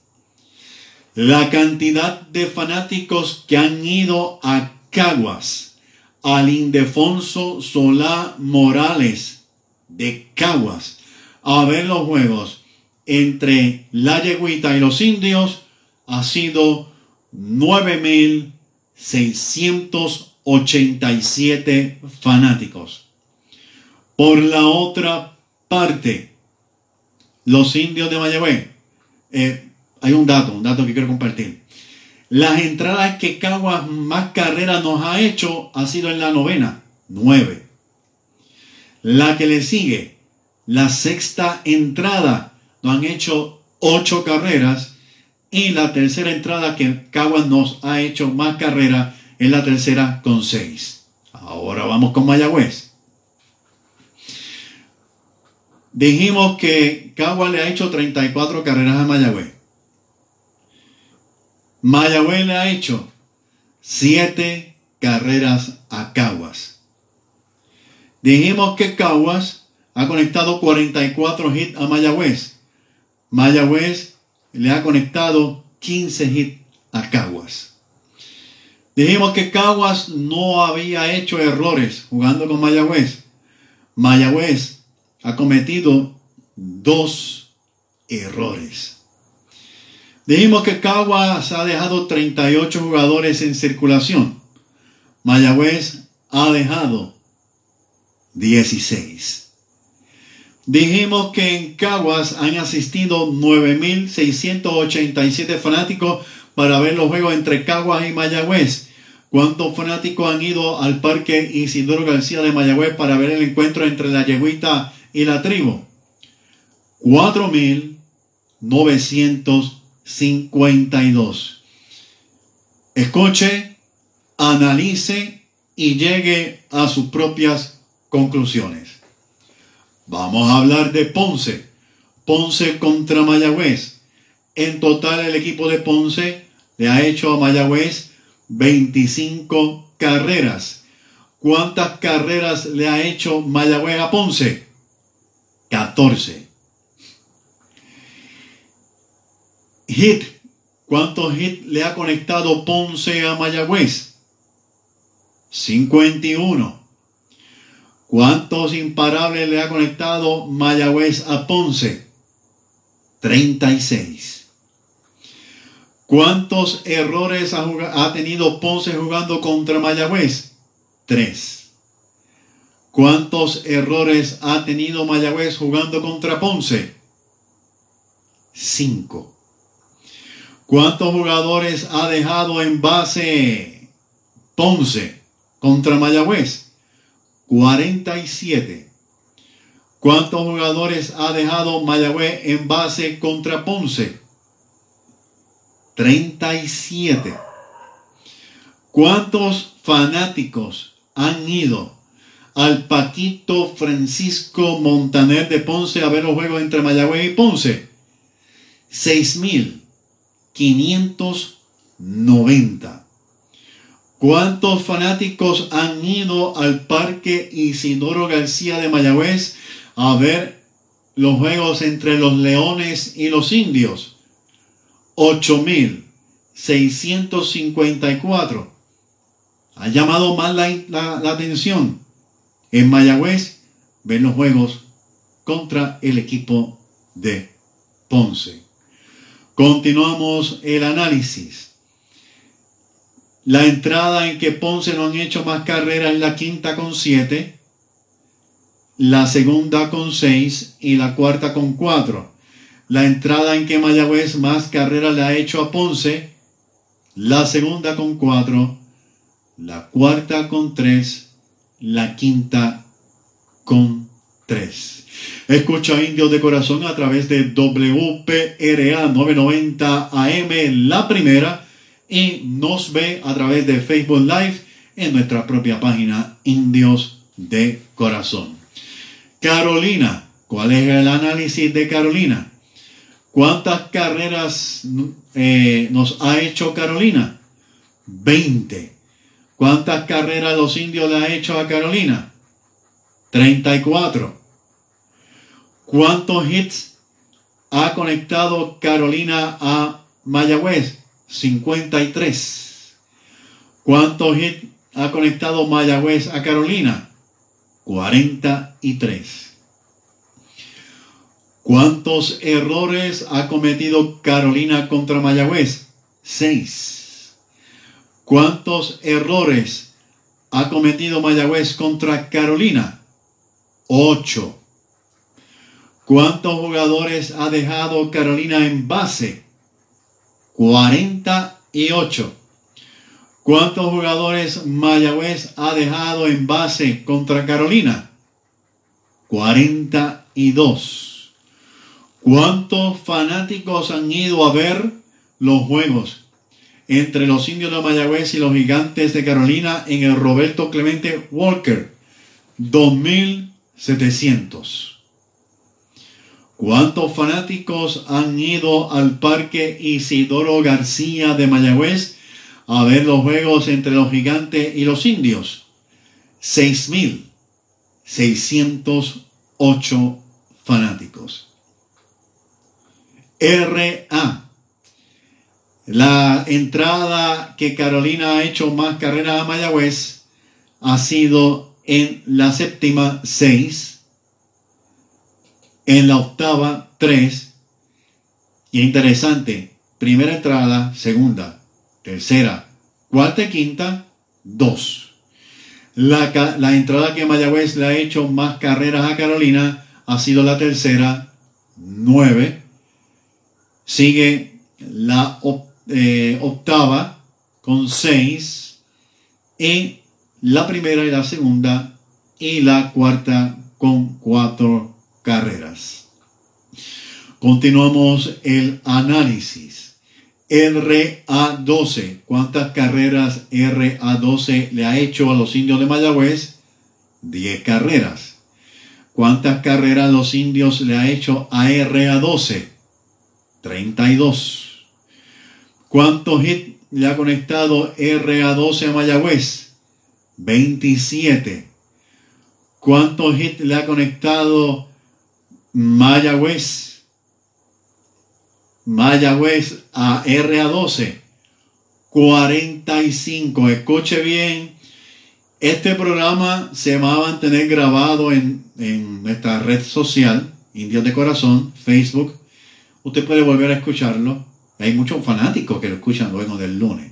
La cantidad de fanáticos que han ido a Caguas, al Indefonso Solá Morales de Caguas, a ver los juegos entre la Yeguita y los indios, ha sido 9.600 87 fanáticos. Por la otra parte, los indios de Mayagüez, eh, hay un dato, un dato que quiero compartir. Las entradas que Caguas más carreras nos ha hecho ha sido en la novena, nueve. La que le sigue, la sexta entrada, nos han hecho ocho carreras. Y la tercera entrada que Caguas nos ha hecho más carreras en la tercera con 6. Ahora vamos con Mayagüez. Dijimos que Cagua le ha hecho 34 carreras a Mayagüez. Mayagüez le ha hecho 7 carreras a Caguas. Dijimos que Caguas ha conectado 44 hits a Mayagüez. Mayagüez le ha conectado 15 hits a Caguas. Dijimos que Caguas no había hecho errores jugando con Mayagüez. Mayagüez ha cometido dos errores. Dijimos que Caguas ha dejado 38 jugadores en circulación. Mayagüez ha dejado 16. Dijimos que en Caguas han asistido 9.687 fanáticos para ver los juegos entre Caguas y Mayagüez. ¿Cuántos fanáticos han ido al Parque Isidoro García de Mayagüez para ver el encuentro entre la Yeguita y la tribu? 4.952. Escuche, analice y llegue a sus propias conclusiones. Vamos a hablar de Ponce. Ponce contra Mayagüez. En total el equipo de Ponce le ha hecho a Mayagüez 25 carreras. ¿Cuántas carreras le ha hecho Mayagüez a Ponce? 14. Hit. ¿Cuántos hits le ha conectado Ponce a Mayagüez? 51. ¿Cuántos imparables le ha conectado Mayagüez a Ponce? 36. ¿Cuántos errores ha, ha, tenido Ponce jugando contra Mayagüez? 3. ¿Cuántos errores ha tenido Mayagüez jugando contra Ponce? 5. ¿Cuántos jugadores ha dejado en base Ponce contra Mayagüez? 47. ¿Cuántos jugadores ha dejado Mayagüez en base contra Ponce? 37. ¿Cuántos fanáticos han ido al Paquito Francisco Montaner de Ponce a ver los juegos entre Mayagüez y Ponce? 6.590. ¿Cuántos fanáticos han ido al Parque Isidoro García de Mayagüez a ver los juegos entre los leones y los indios? 8.654. Ha llamado más la, atención. En Mayagüez ven los juegos contra el equipo de Ponce. Continuamos el análisis. La entrada en que Ponce no han hecho más carreras es la quinta con siete, la segunda con seis y la cuarta con cuatro. La entrada en que Mayagüez más carreras le ha hecho a Ponce, la segunda con cuatro, la cuarta con tres, la quinta con tres. Escucha Indios de Corazón a través de WPRA 990 AM, la primera y nos ve a través de Facebook Live en nuestra propia página Indios de Corazón. Carolina, ¿cuál es el análisis de Carolina? ¿Cuántas carreras eh, nos ha hecho Carolina? 20. ¿Cuántas carreras los indios le ha hecho a Carolina? 34. ¿Cuántos hits ha conectado Carolina a Mayagüez? 53. ¿Cuántos hits ha conectado Mayagüez a Carolina? 43. ¿Cuántos errores ha cometido Carolina contra Mayagüez? 6. ¿Cuántos errores ha cometido Mayagüez contra Carolina? 8. ¿Cuántos jugadores ha dejado Carolina en base? 48. ¿Cuántos jugadores Mayagüez ha dejado en base contra Carolina? 42. ¿Cuántos fanáticos han ido a ver los juegos entre los indios de Mayagüez y los gigantes de Carolina en el Roberto Clemente Walker? 2700. ¿Cuántos fanáticos han ido al Parque Isidoro García de Mayagüez a ver los juegos entre los gigantes y los indios? 6.608 fanáticos. RA. La entrada que Carolina ha hecho más carreras a Mayagüez ha sido en la séptima 6, en la octava 3, y interesante, primera entrada, segunda, tercera, cuarta y quinta, 2. La, la entrada que Mayagüez le ha hecho más carreras a Carolina ha sido la tercera, 9. Sigue la eh, octava con 6. Y la primera y la segunda y la cuarta con 4 carreras. Continuamos el análisis. RA12. ¿Cuántas carreras RA12 le ha hecho a los indios de Mayagüez? 10 carreras. ¿Cuántas carreras los indios le ha hecho a RA12? 32. ¿Cuántos hits le ha conectado RA12 a Mayagüez? 27. ¿Cuántos hits le ha conectado Mayagüez? Mayagüez a RA12. 45. Escuche bien. Este programa se va a mantener grabado en, en nuestra red social, Indios de Corazón, Facebook. Usted puede volver a escucharlo. Hay muchos fanáticos que lo escuchan luego del lunes.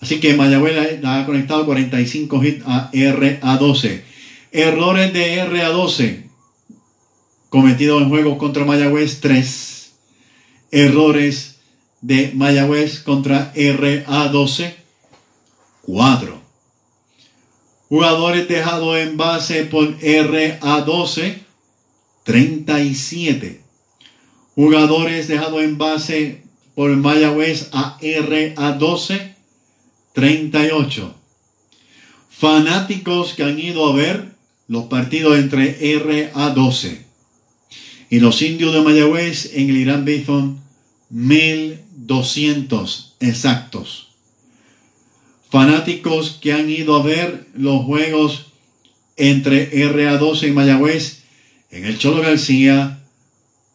Así que Mayagüez ha conectado 45 hits a RA12. Errores de RA12 cometidos en juegos contra Mayagüez 3. Errores de Mayagüez contra RA12 4. Jugadores dejados en base por RA12 37. Jugadores dejados en base por Mayagüez a RA12 38. Fanáticos que han ido a ver los partidos entre RA12 y los indios de Mayagüez en el Irán Bison 1200 exactos. Fanáticos que han ido a ver los juegos entre RA12 y Mayagüez en el Cholo García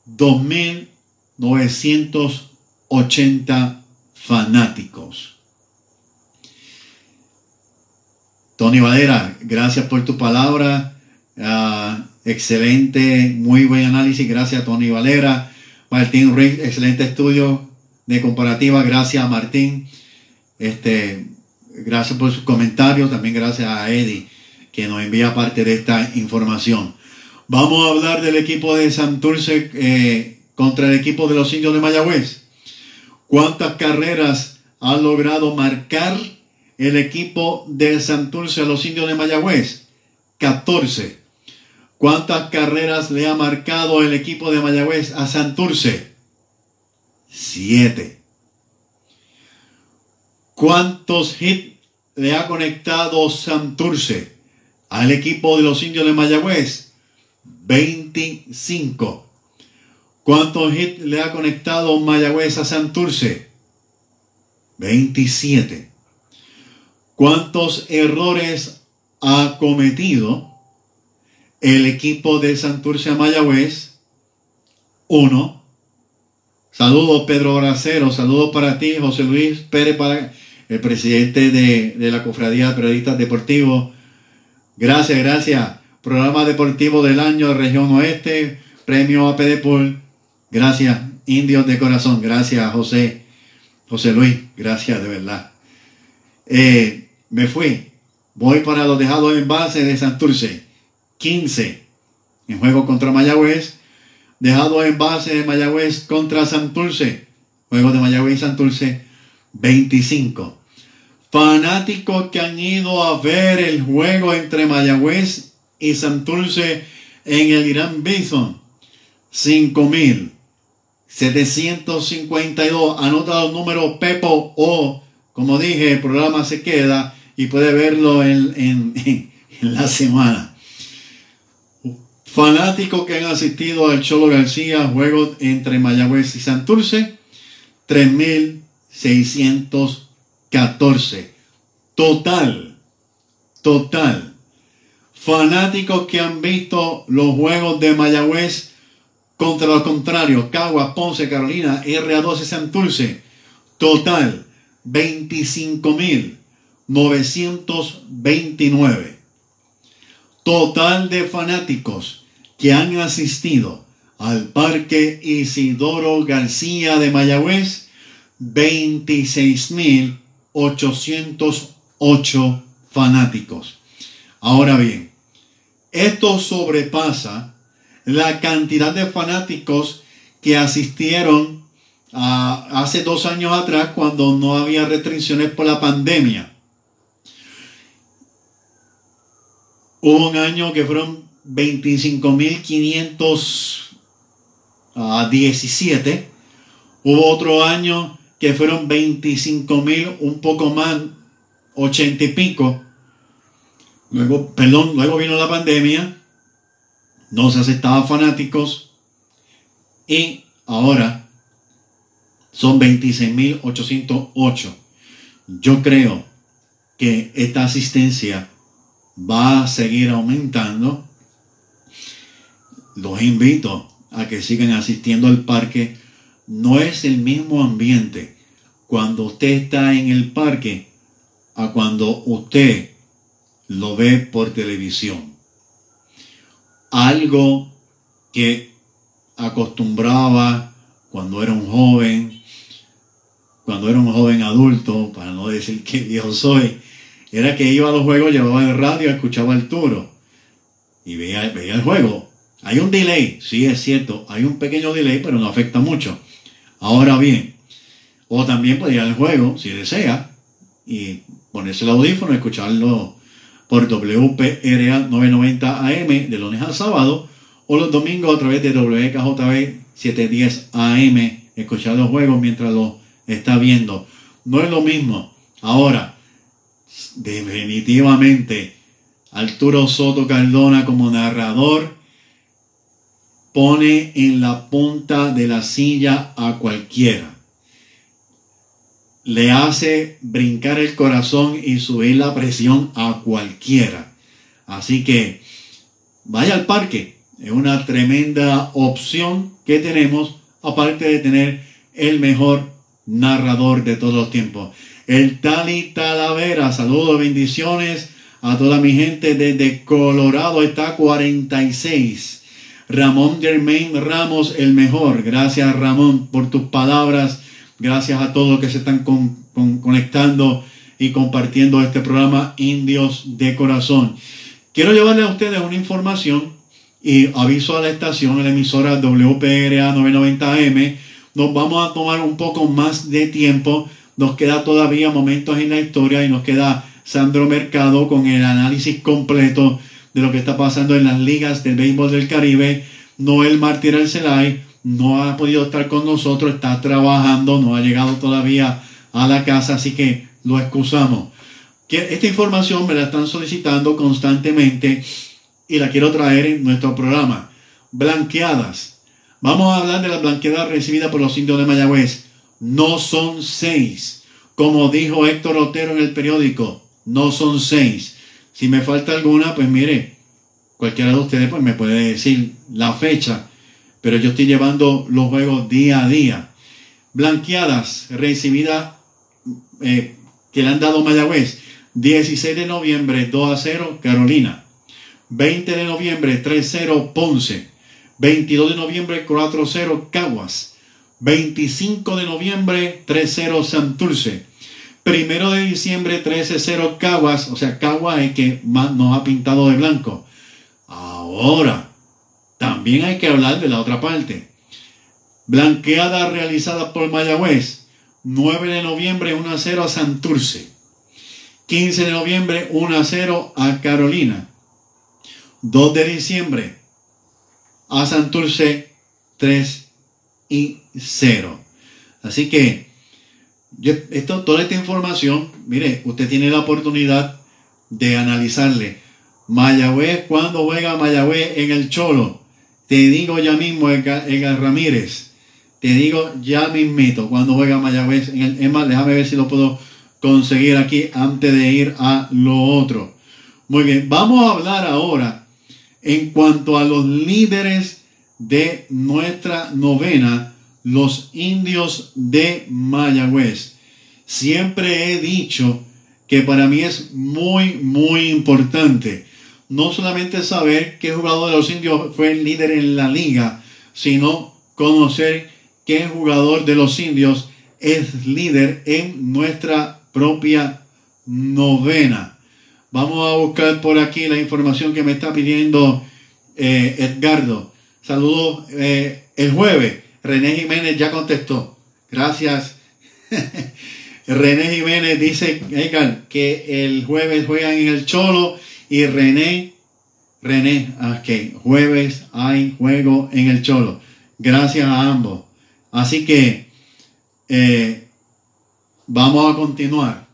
2980 fanáticos. Tony Valera, gracias por tu palabra. Ah, excelente, muy buen análisis. Gracias, Tony Valera. Martín Ruiz, excelente estudio de comparativa. Gracias, Martín. Este, gracias por sus comentarios. También gracias a Eddie, que nos envía parte de esta información. Vamos a hablar del equipo de Santurce eh, contra el equipo de los indios de Mayagüez. ¿Cuántas carreras ha logrado marcar el equipo de Santurce a los indios de Mayagüez? 14. ¿Cuántas carreras le ha marcado el equipo de Mayagüez a Santurce? 7. ¿Cuántos hits le ha conectado Santurce al equipo de los indios de Mayagüez? 25. ¿Cuántos hits le ha conectado Mayagüez a Santurce? 27. ¿Cuántos errores ha cometido el equipo de Santurce Mayagüez? 1. Saludos Pedro Bracero, saludos para ti, José Luis Pérez, para el presidente de, la Cofradía de Periodistas Deportivos. Gracias, gracias. Programa deportivo del año de Región Oeste, premio APD. Gracias, indios de corazón. Gracias, José. José Luis, gracias de verdad. Eh, me fui. Voy para los dejados en base de Santurce. 15 en juego contra Mayagüez. Dejado en base de Mayagüez contra Santurce. Juego de Mayagüez y Santurce. 25. Fanáticos que han ido a ver el juego entre Mayagüez y Santurce en el Irán Bison. 5.752. Anota los números Pepo o, como dije, el programa se queda y puede verlo en, en, en la semana. Fanáticos que han asistido al Cholo García, juegos entre Mayagüez y Santurce, 3.614. Total, total. Fanáticos que han visto los juegos de Mayagüez Contra lo contrario, Caguas, Ponce, Carolina, RA12 Santurce, total 25.929. Total de fanáticos que han asistido al Parque Isidoro García de Mayagüez, 26.808 fanáticos. Ahora bien, esto sobrepasa la cantidad de fanáticos que asistieron hace dos años atrás cuando no había restricciones por la pandemia. Hubo un año que fueron 25.517. Hubo otro año que fueron 25.000, un poco más, 80 y pico. Luego, perdón, luego vino la pandemia, no se aceptaban fanáticos y ahora son 26.808. Yo creo que esta asistencia va a seguir aumentando. Los invito a que sigan asistiendo al parque. No es el mismo ambiente cuando usted está en el parque a cuando usted lo ve por televisión. Algo que acostumbraba cuando era un joven, cuando era un joven adulto, para no decir que viejo soy, era que iba a los juegos, llevaba el radio, escuchaba el y veía, veía el juego. Hay un delay, sí es cierto, hay un pequeño delay, pero no afecta mucho. Ahora bien, o también puede ir al juego, si desea, y ponerse el audífono, escucharlo por WPRA 990 AM de lunes a sábado, o los domingos a través de WKJB 710 AM, escuchar los juegos mientras lo está viendo. No es lo mismo. Ahora, definitivamente, Arturo Soto Cardona como narrador pone en la punta de la silla a cualquiera. Le hace brincar el corazón y subir la presión a cualquiera. Así que vaya al parque. Es una tremenda opción que tenemos, aparte de tener el mejor narrador de todos los tiempos. El Tali Talavera, saludos, bendiciones a toda mi gente desde Colorado, está 46. Ramón Germain Ramos, el mejor. Gracias Ramón por tus palabras. Gracias a todos los que se están con- con- conectando y compartiendo este programa Indios de Corazón. Quiero llevarle a ustedes una información y aviso a la estación, a la emisora WPRA 990M. Nos vamos a tomar un poco más de tiempo. Nos queda todavía momentos en la historia y nos queda Sandro Mercado con el análisis completo de lo que está pasando en las ligas del béisbol del Caribe. Noel Martí Arcelay no ha podido estar con nosotros, está trabajando, no ha llegado todavía a la casa, así que lo excusamos. Esta información me la están solicitando constantemente y la quiero traer en nuestro programa. Blanqueadas. Vamos a hablar de las blanqueadas recibidas por los indios de Mayagüez. No son seis. Como dijo Héctor Otero en el periódico, no son seis. Si me falta alguna, pues mire, cualquiera de ustedes pues me puede decir la fecha. Pero yo estoy llevando los juegos día a día. Blanqueadas recibidas eh, que le han dado Mayagüez. 16 de noviembre 2 a 0 Carolina. 20 de noviembre 3-0 Ponce. 22 de noviembre 4-0 Caguas. 25 de noviembre 3-0 Santurce. Primero de diciembre 13-0 Caguas. O sea, Caguas es que más nos ha pintado de blanco. Ahora, también hay que hablar de la otra parte. Blanqueada realizada por Mayagüez. 9 de noviembre 1-0 a Santurce. 15 de noviembre 1-0 a Carolina. 2 de diciembre a Santurce 3 y 0. Así que toda esta información, mire, usted tiene la oportunidad de analizarle. Mayagüez, cuando juega Mayagüez en el Cholo? Te digo ya mismo, Edgar, Edgar Ramírez. Te digo ya mismito, cuando juega Mayagüez en el... Más, déjame ver si lo puedo conseguir aquí antes de ir a lo otro. Muy bien, vamos a hablar ahora en cuanto a los líderes de nuestra novena, los indios de Mayagüez. Siempre he dicho que para mí es muy, muy importante no solamente saber qué jugador de los indios fue el líder en la liga, sino conocer qué jugador de los indios es líder en nuestra propia novena. Vamos a buscar por aquí la información que me está pidiendo eh, Edgardo. Saludos eh, el jueves. René Jiménez ya contestó. Gracias. René Jiménez dice, que el jueves juegan en el Cholo y René, René, ok, jueves hay juego en el Cholo. Gracias a ambos. Así que eh, vamos a continuar.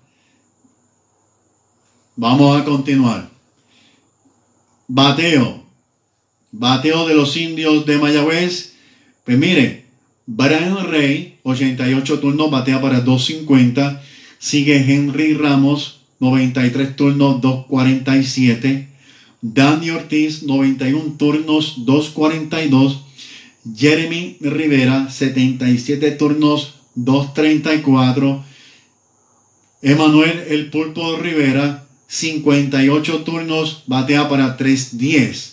Vamos a continuar. Bateo. Bateo de los indios de Mayagüez. Pues mire, Brian Rey, 88 turnos, batea para 250. Sigue Henry Ramos, 93 turnos, 247. Danny Ortiz, 91 turnos, 242. Jeremy Rivera, 77 turnos, 234. Emanuel El Pulpo Rivera, 58 turnos, batea para 310.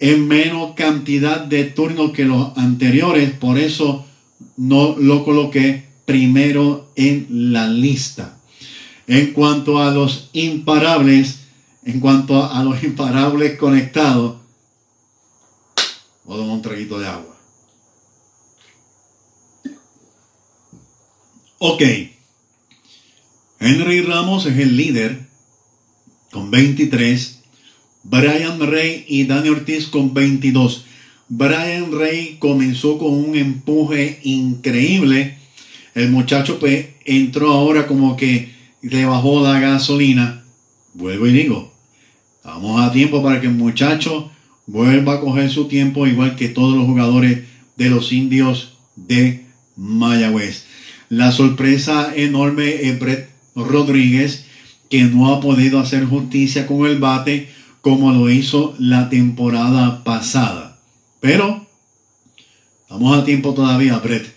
En menos cantidad de turnos que los anteriores, por eso no lo coloqué primero en la lista. En cuanto a los imparables, en cuanto a los imparables conectados, voy a tomar un traguito de agua. Ok. Henry Ramos es el líder con 23. Brian Rey y Dani Ortiz con 22. Brian Rey comenzó con un empuje increíble. El muchacho pues entró ahora como que le bajó la gasolina. Vuelvo y digo, vamos a tiempo para que el muchacho vuelva a coger su tiempo igual que todos los jugadores de los indios de Mayagüez. La sorpresa enorme es Brett Rodríguez, que no ha podido hacer justicia con el bate como lo hizo la temporada pasada. Pero estamos a tiempo todavía, Brett.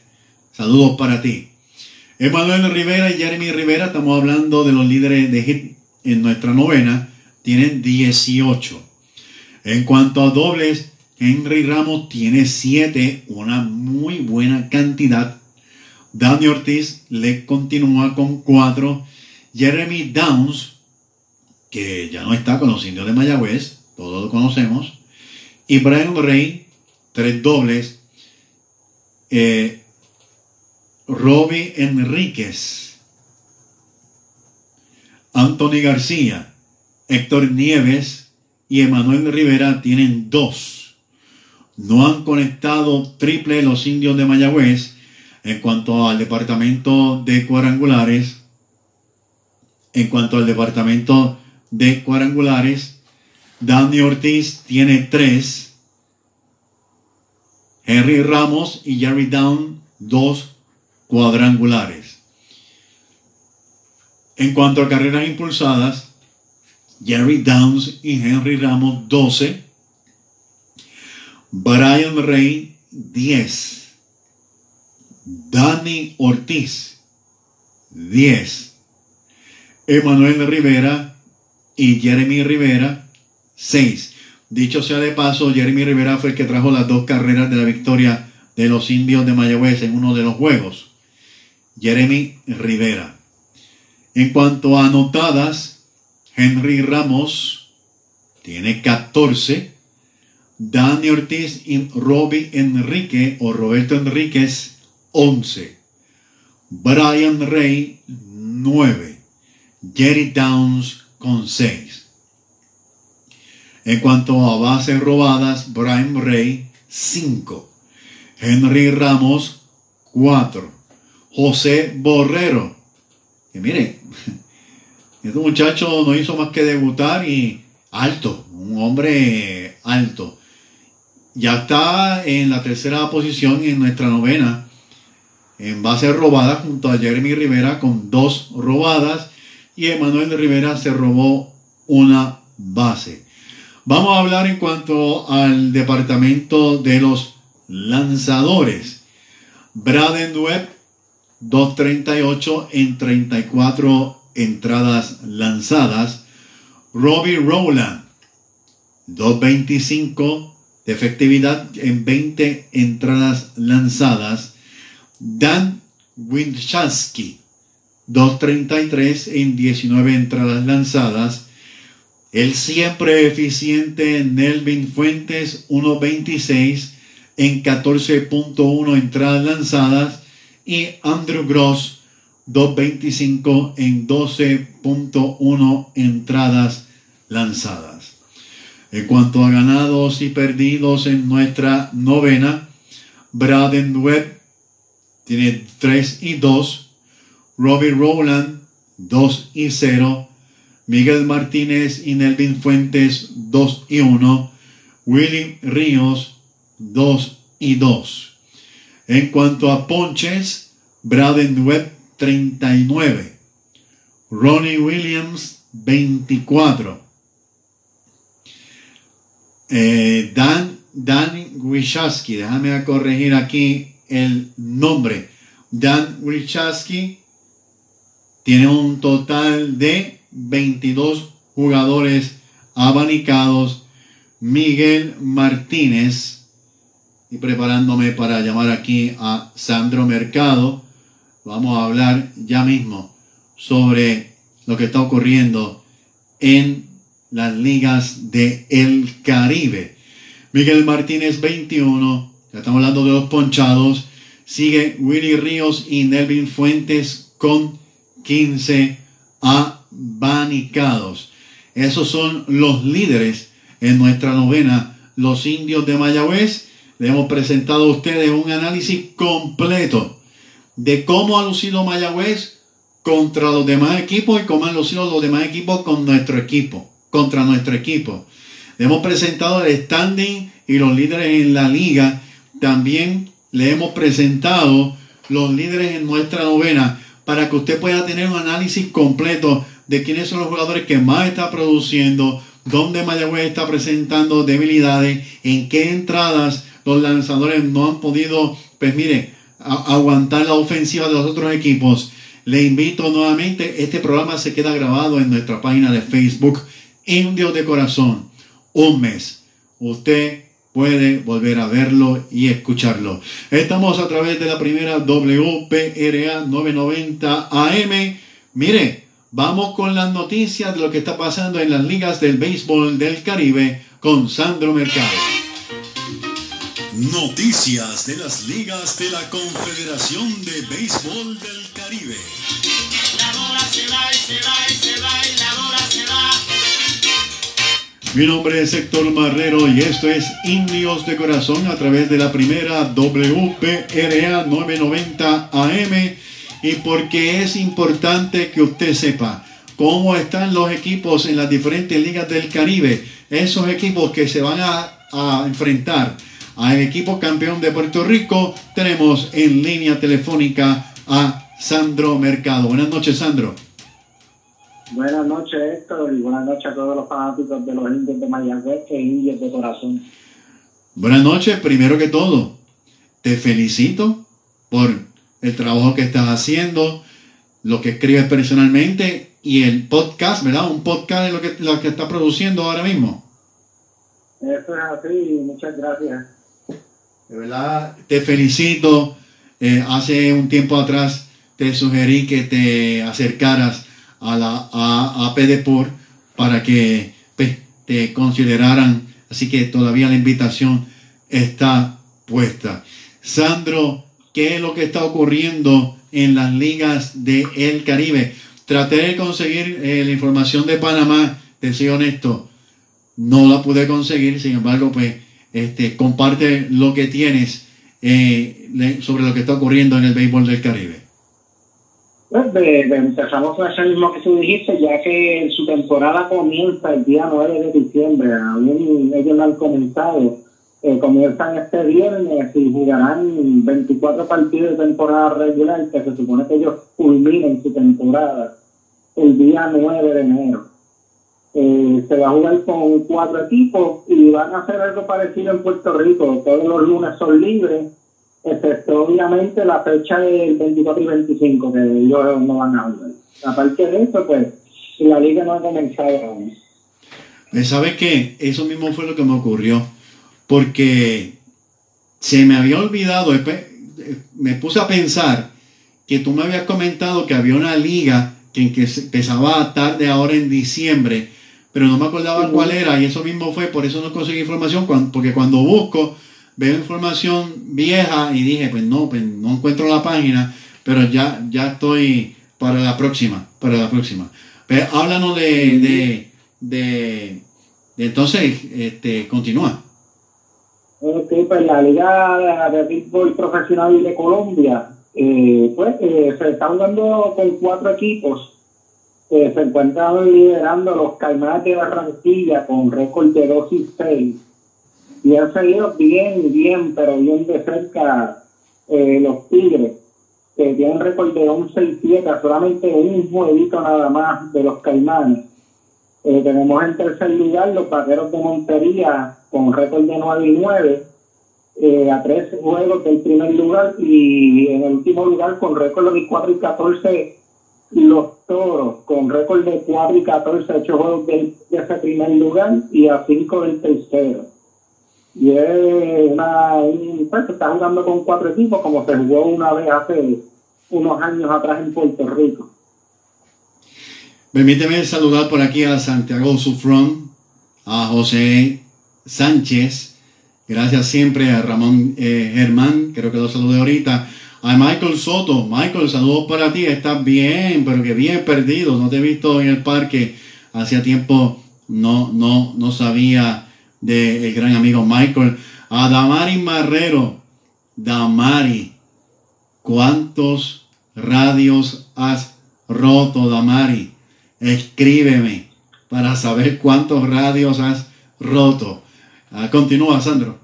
Saludos para ti. Emanuel Rivera y Jeremy Rivera, estamos hablando de los líderes de hit en nuestra novena, tienen 18. En cuanto a dobles, Henry Ramos tiene 7, una muy buena cantidad. Dani Ortiz le continúa con 4. Jeremy Downs, que ya no está con los indios de Mayagüez, todos lo conocemos. Y Brian tres dobles. Eh, Robbie Enríquez, Anthony García, Héctor Nieves y Emanuel Rivera tienen dos. No han conectado triple los indios de Mayagüez en cuanto al departamento de cuadrangulares. En cuanto al departamento de cuadrangulares, Danny Ortiz tiene tres. Henry Ramos y Jerry Down, dos cuadrangulares. En cuanto a carreras impulsadas, Jerry Downs y Henry Ramos 12, Brian Rey 10, Danny Ortiz 10, Emanuel Rivera y Jeremy Rivera 6. Dicho sea de paso, Jeremy Rivera fue el que trajo las dos carreras de la victoria de los indios de Mayagüez en uno de los juegos. Jeremy Rivera. En cuanto a anotadas, Henry Ramos tiene 14. Dani Ortiz y Robbie Enrique o Roberto Enríquez 11. Brian Rey 9. Jerry Downs con 6. En cuanto a bases robadas, Brian Rey 5. Henry Ramos 4. José Borrero. Y miren, este muchacho no hizo más que debutar y alto, un hombre alto. Ya está en la tercera posición en nuestra novena en base robada junto a Jeremy Rivera con dos robadas y Emanuel Rivera se robó una base. Vamos a hablar en cuanto al departamento de los lanzadores. Braden Webb, 238 en 34 entradas lanzadas. Robbie Rowland, 225 de efectividad en 20 entradas lanzadas. Dan Winchowski, 233 en 19 entradas lanzadas. El siempre eficiente Nelvin Fuentes, 1.26 en 14.1 entradas lanzadas. Y Andrew Gross, 2.25 en 12.1 entradas lanzadas. En cuanto a ganados y perdidos en nuestra novena, Braden Webb tiene 3 y 2, Robbie Rowland 2 y 0, Miguel Martínez y Nelvin Fuentes 2 y 1, Willy Ríos 2 y 2. En cuanto a ponches, Braden Webb 39, Ronnie Williams 24, eh, Dan, Dan déjame corregir aquí el nombre. Dan Wishaski tiene un total de 22 jugadores abanicados. Miguel Martínez, y preparándome para llamar aquí a Sandro Mercado, vamos a hablar ya mismo sobre lo que está ocurriendo en las ligas de el Caribe. Miguel Martínez 21, ya estamos hablando de los ponchados. Sigue Willy Ríos y Nelvin Fuentes con 15 abanicados. Esos son los líderes en nuestra novena, los indios de Mayagüez. Le hemos presentado a ustedes un análisis completo de cómo ha lucido Mayagüez contra los demás equipos y cómo han lucido los demás equipos con nuestro equipo, contra nuestro equipo. Le hemos presentado el standing y los líderes en la liga. También le hemos presentado los líderes en nuestra novena para que usted pueda tener un análisis completo de quiénes son los jugadores que más está produciendo, dónde Mayagüez está presentando debilidades, en qué entradas los lanzadores no han podido, pues mire, aguantar la ofensiva de los otros equipos. Le invito nuevamente, este programa se queda grabado en nuestra página de Facebook, Indios de Corazón, un mes. Usted puede volver a verlo y escucharlo. Estamos a través de la primera WPRA 990 AM. Mire, vamos con las noticias de lo que está pasando en las ligas del béisbol del Caribe con Sandro Mercado. Noticias de las ligas de la Confederación de Béisbol del Caribe. La bola se va y se va y se va y Mi nombre es Héctor Marrero y esto es Indios de Corazón a través de la primera WPRA 990 AM y porque es importante que usted sepa cómo están los equipos en las diferentes ligas del Caribe, esos equipos que se van a, a enfrentar al equipo campeón de Puerto Rico, tenemos en línea telefónica a Sandro Mercado. Buenas noches, Sandro. Buenas noches, Héctor, y buenas noches a todos los fanáticos de los indios de Mayagüez e indios de corazón. Buenas noches, primero que todo, te felicito por el trabajo que estás haciendo, lo que escribes personalmente y el podcast, ¿verdad? Un podcast es lo que, lo que estás produciendo ahora mismo. Eso es así, muchas gracias. De verdad, te felicito. Eh, hace un tiempo atrás te sugerí que te acercaras a la a, a para que pues, te consideraran. Así que todavía la invitación está puesta. Sandro, ¿qué es lo que está ocurriendo en las ligas del el Caribe? Traté de conseguir eh, la información de Panamá, te soy honesto, no la pude conseguir, sin embargo, pues este, comparte lo que tienes eh, sobre lo que está ocurriendo en el béisbol del Caribe. Pues empezamos con eso mismo que tú dijiste, ya que su temporada comienza el día 9 de diciembre, aún ellos no han comenzado. Eh, comienzan este viernes y jugarán 24 partidos de temporada regular, que se supone que ellos culminen su temporada el día 9 de enero. Eh, se va a jugar con cuatro equipos y van a hacer algo parecido en Puerto Rico. Todos los lunes son libres, excepto obviamente la fecha del 24 y 25, que ellos no van a jugar. Aparte de eso, pues la liga no ha comenzado aún. Eh, ¿Sabes qué? Eso mismo fue lo que me ocurrió. Porque se me había olvidado, espe- eh, me puse a pensar que tú me habías comentado que había una liga que, empezaba tarde ahora en diciembre, pero no me acordaba cuál era y eso mismo fue, por eso no conseguí información, porque cuando busco veo información vieja y dije, pues no, pues no encuentro la página, pero ya, ya estoy para la próxima, para la próxima. Pero háblanos de, de, de, entonces, este, continúa. Ok, pues la Liga de Béisbol Profesional de Colombia, eh, pues eh, se está jugando con cuatro equipos. Eh, se encuentran liderando los Caimanes de Barranquilla con récord de 2 y 6. Y han seguido bien, bien, pero bien de cerca eh, los Tigres, que tienen récord de 11 y 7, solamente un jueguito nada más de los Caimanes. Eh, tenemos en tercer lugar los Vaqueros de Montería con récord de 9 y 9, eh, a tres juegos del primer lugar y en el último lugar con récord de 4 y 14 los Toros con récord de 4 y 14, 8 juegos de ese primer lugar y a 5 del tercero. Y es una, un- pues, está jugando con cuatro equipos como se jugó una vez hace unos años atrás en Puerto Rico. Permíteme saludar por aquí a Santiago Sufrón, a José Sánchez, gracias siempre a Ramón eh, Germán, creo que lo saludé ahorita, a Michael Soto, Michael, saludos para ti, estás bien, pero que bien perdido, no te he visto en el parque, hacía tiempo no, no, no sabía del gran amigo Michael, a Damari Marrero, Damari, ¿cuántos radios has roto, Damari? Escríbeme para saber cuántos radios has roto. Ah, continúa, Sandro.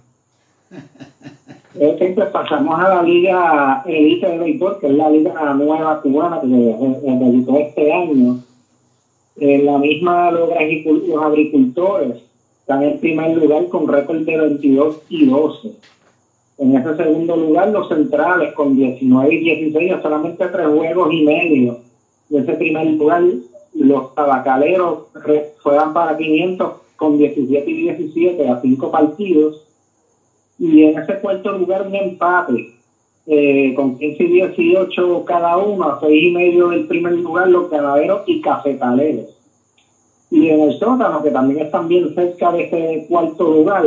Es que pues, pasamos a la Liga Elite de Béisbol, que es la liga nueva cubana que debutó este año. En la misma agricul- los agricultores están en primer lugar con récord de 22 y 12. En ese segundo lugar los centrales con 19 y 16, a solamente tres juegos y medio. De ese primer lugar los tabacaleros juegan para 500 con 17 y 17 a 5 partidos. Y en ese cuarto lugar un empate eh, con 15 y 18 cada uno, a 6 y medio del primer lugar los ganaderos y cafetaleros. Y en el sótano, que también están bien cerca de ese cuarto lugar,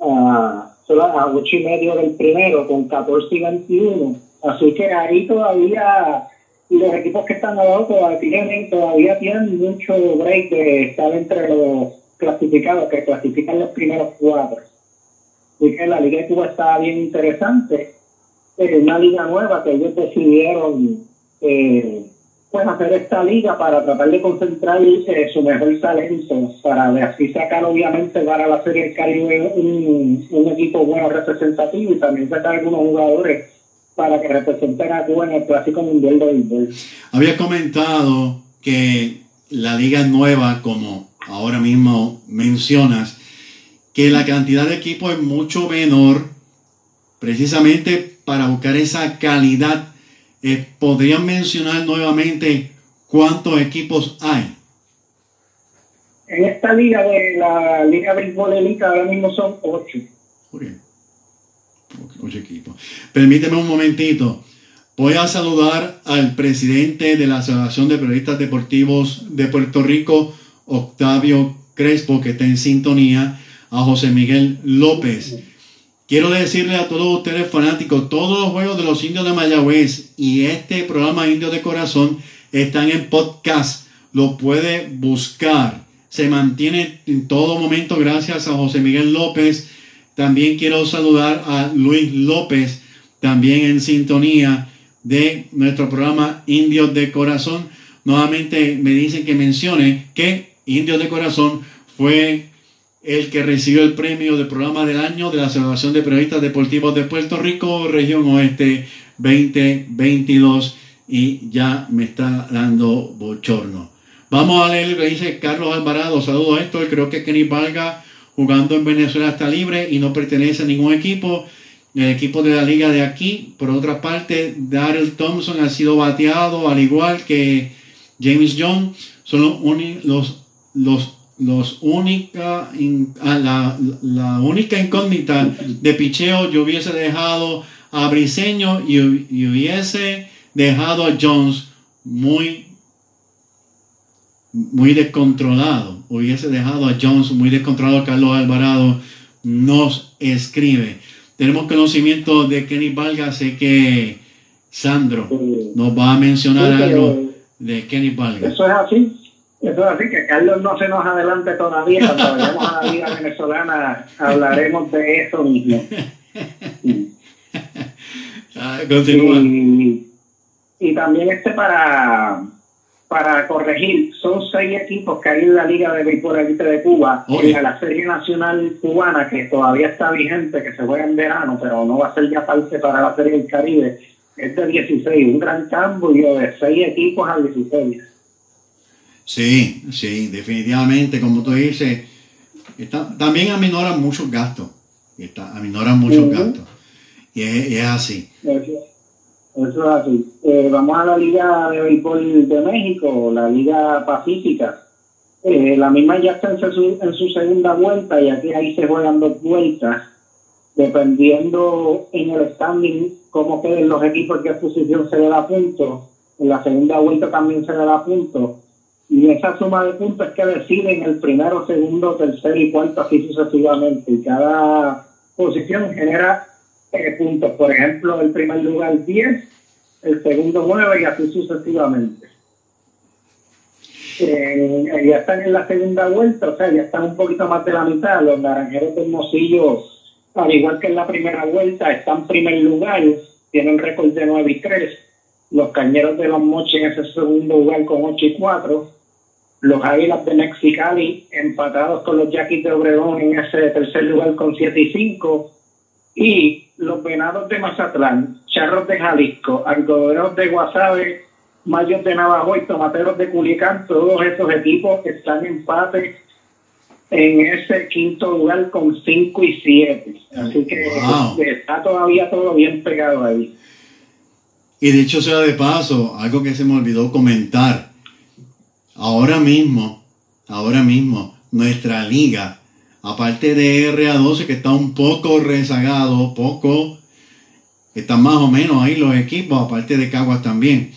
ah, a 8 y medio del primero con 14 y 21. Así que ahí todavía los equipos que están abajo todavía tienen, todavía tienen mucho break de estar entre los clasificados, que clasifican los primeros cuatro. Así que la Liga de Cuba está bien interesante. Es una liga nueva que ellos decidieron eh, pues hacer esta liga para tratar de concentrar eh, su mejor talento, para de así sacar obviamente para la Serie del Caribe un, un equipo bueno representativo y también sacar algunos jugadores para que representen a Cuba en el Clásico Mundial de Béisbol. Había comentado que la liga nueva, como ahora mismo mencionas, que la cantidad de equipos es mucho menor, precisamente para buscar esa calidad. Eh, ¿Podrían mencionar nuevamente cuántos equipos hay? En esta liga de la Liga Béisbol Elite ahora mismo son ocho. Ok. Ocho equipos. Permíteme un momentito. Voy a saludar al presidente de la Asociación de Periodistas Deportivos de Puerto Rico, Octavio Crespo, que está en sintonía, a José Miguel López. Quiero decirle a todos ustedes fanáticos, todos los juegos de los indios de Mayagüez y este programa Indios de Corazón están en podcast. Lo puede buscar. Se mantiene en todo momento gracias a José Miguel López. También quiero saludar a Luis López, también en sintonía de nuestro programa Indios de Corazón. Nuevamente me dicen que mencione que Indios de Corazón fue el que recibió el premio de programa del año de la Asociación de Periodistas Deportivos de Puerto Rico, región oeste 2022, y ya me está dando bochorno. Vamos a leer lo que dice Carlos Alvarado. Saludos Héctor. Creo que Kenny Valga jugando en Venezuela está libre y no pertenece a ningún equipo. El equipo de la liga de aquí. Por otra parte, Daryl Thompson ha sido bateado al igual que James Young. Son los, los, los, los única, in- ah, la, la única incógnita de picheo. Yo hubiese dejado a Briseño y, hu- y hubiese dejado a Jones muy muy descontrolado. Hubiese dejado a Jones muy descontrolado. Carlos Alvarado nos escribe. Tenemos conocimiento de Kenny Valga. Sé que Sandro nos va a mencionar algo de Kenny Valga. Eso es así. Eso es así, que Carlos no se nos adelante todavía. Cuando vayamos a la Liga Venezolana hablaremos de eso mismo. Ah, continúa. Y, y también este para, para corregir, son seis equipos que hay en la Liga de Béisbol Elite de Cuba, Oye. en la Serie Nacional Cubana, que todavía está vigente, que se juega en verano, pero no va a ser ya parte para la Serie del Caribe, es de 16, un gran cambio de seis equipos a 16. Sí, sí, definitivamente, como tú dices, está- también aminoran muchos gastos. Está, aminoran muchos gastos. Y es, y es así. Eso, eso es así. Eh, vamos a la Liga de Béisbol de México, la Liga Pacífica. Eh, la misma ya está en su, en su segunda vuelta y aquí ahí se juegan dos vueltas, dependiendo en el standing cómo queden los equipos, qué posición se le da punto. En la segunda vuelta también se le da punto. Y esa suma de puntos es que deciden el primero, segundo, tercero y cuarto, así sucesivamente. Y cada posición genera puntos. Por ejemplo, el primer lugar 10, el segundo 9 y así sucesivamente. Eh, ya están en la segunda vuelta, o sea, ya están un poquito más de la mitad. Los naranjeros de Hermosillo, al igual que en la primera vuelta, están primer lugar, tienen récord de 9 y 3. Los cañeros de los moches en ese segundo lugar con 8 y 4. Los águilas de Mexicali empatados con los yaquis de Obregón en ese tercer lugar con 7 y 5 y los venados de Mazatlán, charros de Jalisco, algodoneros de Guasave, mayos de Navajo y tomateros de Culiacán, todos esos equipos están en empate en ese quinto lugar con 5 y 7. Así que Wow. está todavía todo bien pegado ahí. Y dicho sea de paso, algo que se me olvidó comentar. Ahora mismo, ahora mismo, nuestra liga, aparte de RA12 que está un poco rezagado, poco, están más o menos ahí los equipos, aparte de Caguas también.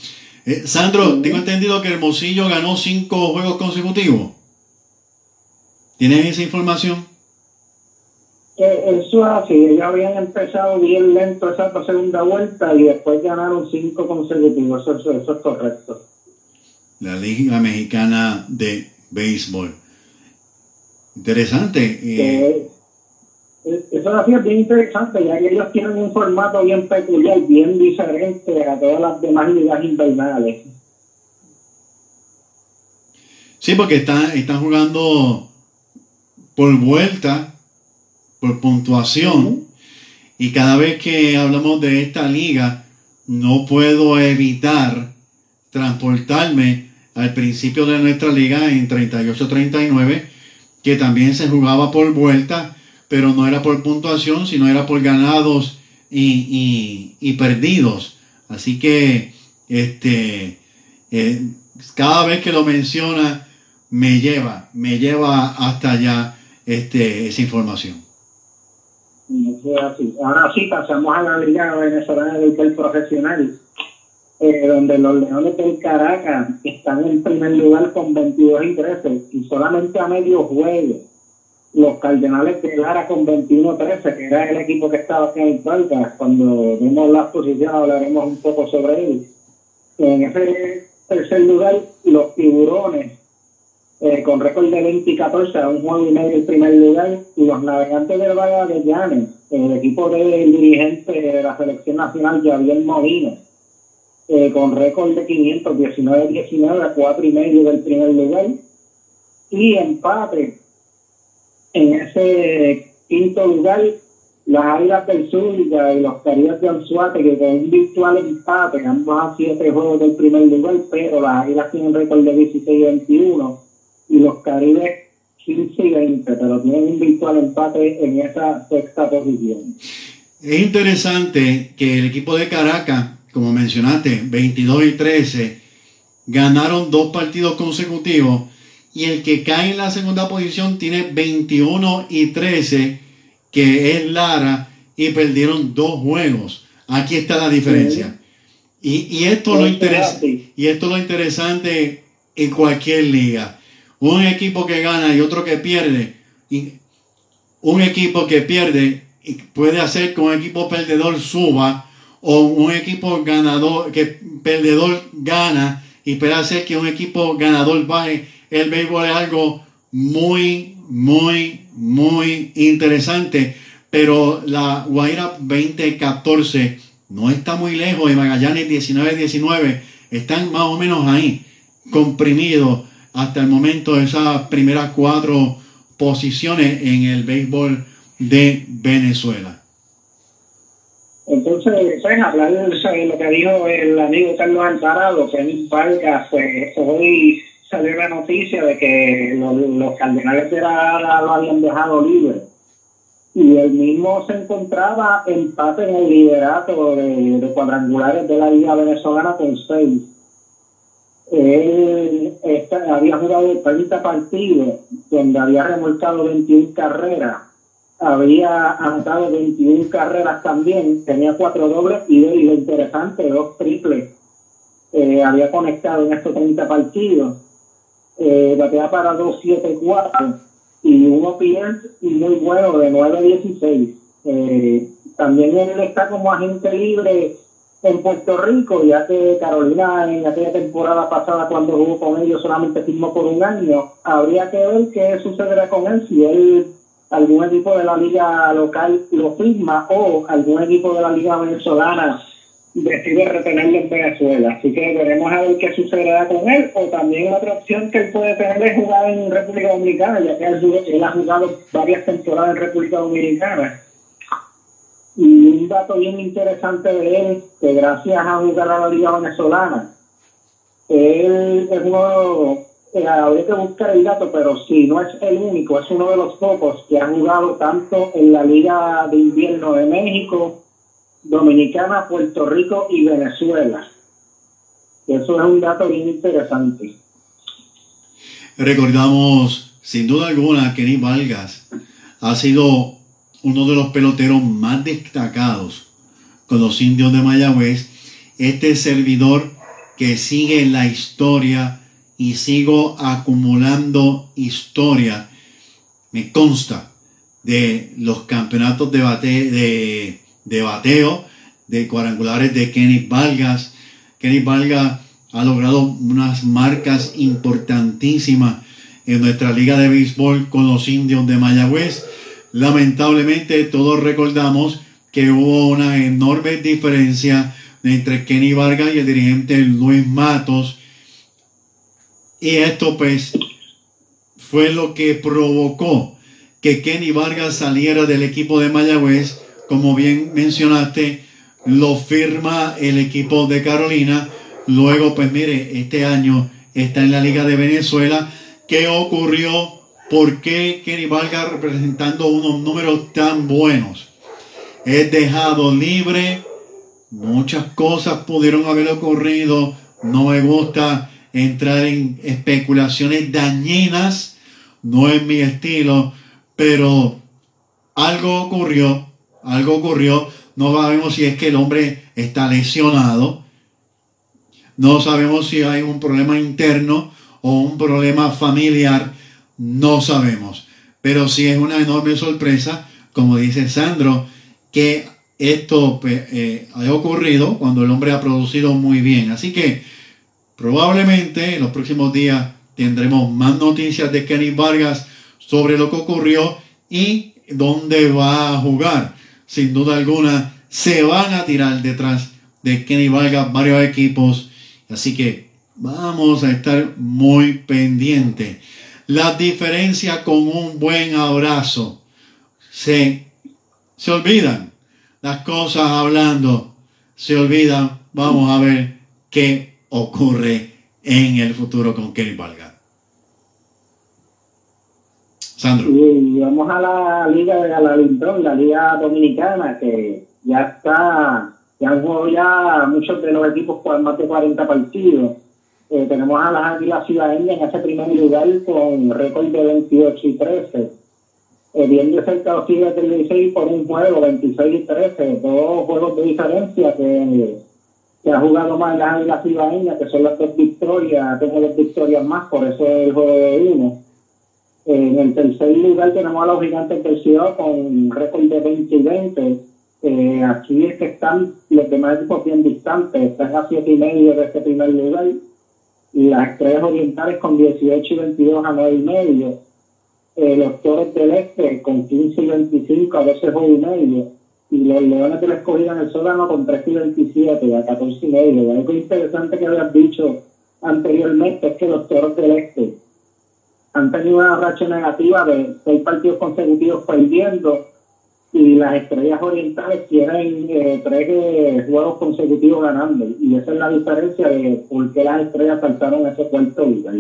Eh, Sandro, tengo entendido que Hermosillo ganó cinco juegos consecutivos. ¿Tienes esa información? Eh, eso es así, ellos habían empezado bien lento esa segunda vuelta y después ganaron cinco consecutivos, eso, eso- eso es correcto. La Liga Mexicana de Béisbol. Interesante. eh, Eh, eso así es bien interesante, ya que ellos tienen un formato bien peculiar, bien diferente a todas las demás ligas invernales. Sí, porque están, están jugando por vuelta, por puntuación. Y cada vez que hablamos de esta liga, no puedo evitar transportarme al principio de nuestra liga en 38-39, que también se jugaba por vuelta, pero no era por puntuación, sino era por ganados y, y- perdidos. Así que este, eh, cada vez que lo menciona, me lleva, me lleva hasta allá este, esa información. Ahora sí, pasamos a la Liga Venezolana de Béisbol Profesional, eh, donde los Leones del Caracas están en primer lugar con 22 y 13 y solamente a medio juego. Los Cardenales de Lara con 21-13, que era el equipo que estaba aquí en el. Cuando vemos las posiciones hablaremos un poco sobre él. En ese tercer lugar, los Tiburones eh, con récord de 20 y 14 a un juego y medio el primer lugar, y los navegantes del Valle de Llanes, el equipo del dirigente de la selección nacional, Javier Molina, eh, con récord de 519-19 a 4 y medio del primer lugar, y empate en ese quinto lugar las Águilas del Zulia y los Caribes de Anzuate, que con un virtual empate, ambos a siete juegos del primer lugar, pero las Águilas tienen récord de 16 y 21 y los Caribes 15 y 20, pero tienen un virtual empate en esa sexta posición. Es interesante que el equipo de Caracas, como mencionaste, 22 y 13, ganaron dos partidos consecutivos y el que cae en la segunda posición tiene 21 y 13 que es Lara, y perdieron dos juegos. Aquí está la diferencia. Y, y, esto lo y esto lo interesante en cualquier liga. Un equipo que gana y otro que pierde. Y un equipo que pierde puede hacer que un equipo perdedor suba o un equipo ganador que perdedor gana y puede hacer que un equipo ganador baje. El béisbol es algo muy, muy, muy interesante, pero la Guaira 2014 no está muy lejos y Magallanes 19-19 están más o menos ahí, comprimidos hasta el momento de esas primeras cuatro posiciones en el béisbol de Venezuela. Entonces, pues, hablar de lo que dijo el amigo Carlos Alvarado, que en Vargas, pues hoy salió la noticia de que los, los cardenales de la, lo habían dejado libre. Y él mismo se encontraba empate en el liderato de, cuadrangulares de la Liga Venezolana con seis. Él había jugado 30 partidos, donde había remolcado 21 carreras, había anotado 21 carreras también, tenía cuatro dobles y, lo interesante, dos triples. Eh, había conectado en estos 30 partidos eh, batea para 2.74 y pierde y muy bueno de 9.16. Eh, también él está como agente libre en Puerto Rico, ya que Carolina en aquella temporada pasada cuando jugó con ellos solamente firmó por un año. Habría que ver qué sucederá con él si él algún equipo de la liga local lo firma o algún equipo de la liga venezolana decide retenerlo en Venezuela. Así que veremos a ver qué sucederá con él. O también otra opción que él puede tener es jugar en República Dominicana, ya que él, ha jugado varias temporadas en República Dominicana. Y un dato bien interesante de él, que gracias a jugar a la Liga Venezolana, él es uno, eh, habría que buscar el dato, pero sí, no es el único, es uno de los pocos que ha jugado tanto en la Liga de Invierno de México Dominicana, Puerto Rico y Venezuela. Eso es un dato bien interesante. Recordamos, sin duda alguna, que Kenny Vargas ha sido uno de los peloteros más destacados con los indios de Mayagüez. Este servidor que sigue la historia y sigo acumulando historia. Me consta de los campeonatos de, bate, de bateo, de cuadrangulares de Kenny Vargas. Kenny Vargas ha logrado unas marcas importantísimas en nuestra liga de béisbol con los indios de Mayagüez. Lamentablemente todos recordamos que hubo una enorme diferencia entre Kenny Vargas y el dirigente Luis Matos. Y esto pues fue lo que provocó que Kenny Vargas saliera del equipo de Mayagüez como bien mencionaste, lo firma el equipo de Carolina. Luego, pues mire, este año está en la Liga de Venezuela. ¿Qué ocurrió? ¿Por qué Kenny Vargas representando unos números tan buenos? Es dejado libre. Muchas cosas pudieron haber ocurrido. No me gusta entrar en especulaciones dañinas. No es mi estilo. Pero algo ocurrió algo ocurrió, no sabemos si es que el hombre está lesionado, no sabemos si hay un problema interno o un problema familiar, no sabemos. Pero sí es una enorme sorpresa, como dice Sandro, que esto pues, eh, ha ocurrido cuando el hombre ha producido muy bien. Así que probablemente en los próximos días tendremos más noticias de Kenny Vargas sobre lo que ocurrió y dónde va a jugar sin duda alguna, se van a tirar detrás de Kenny Vargas varios equipos. Así que vamos a estar muy pendientes. La diferencia con un buen abrazo se se olvidan las cosas hablando, se olvidan. Vamos a ver qué ocurre en el futuro con Kenny Valga. Sandro. Y vamos a la liga de la Lindón, la liga dominicana, que ya está, ya han jugado ya muchos de los equipos con más de 40 partidos. Eh, tenemos a las Águilas Ciudadeñas en ese primer lugar con récord de 28 y 13. Eh, bien de cerca los Tigres del 16 por un juego, 26 y 13. Dos juegos de diferencia que, que ha jugado más las Águilas Ciudadeñas, que son las dos victorias, tengo dos victorias más, por eso es el juego de uno. En el tercer lugar tenemos a los gigantes del Ciudad con un récord de 20 y 20. Eh, aquí es que están los demás equipos bien distantes, están a 7 y medio de este primer lugar. Las estrellas orientales con 18 y 22 a 9 y medio. Eh, los toros del este con 15 y 25 a 12 juegos y medio. Y los leones de la escogida en el sótano con 13 y 27 a 14 y medio. Algo interesante que habías dicho anteriormente es que los toros del este han tenido una racha negativa de seis partidos consecutivos perdiendo y las estrellas orientales tienen eh, tres eh, juegos consecutivos ganando y esa es la diferencia de por qué las estrellas saltaron ese cuarto lugar.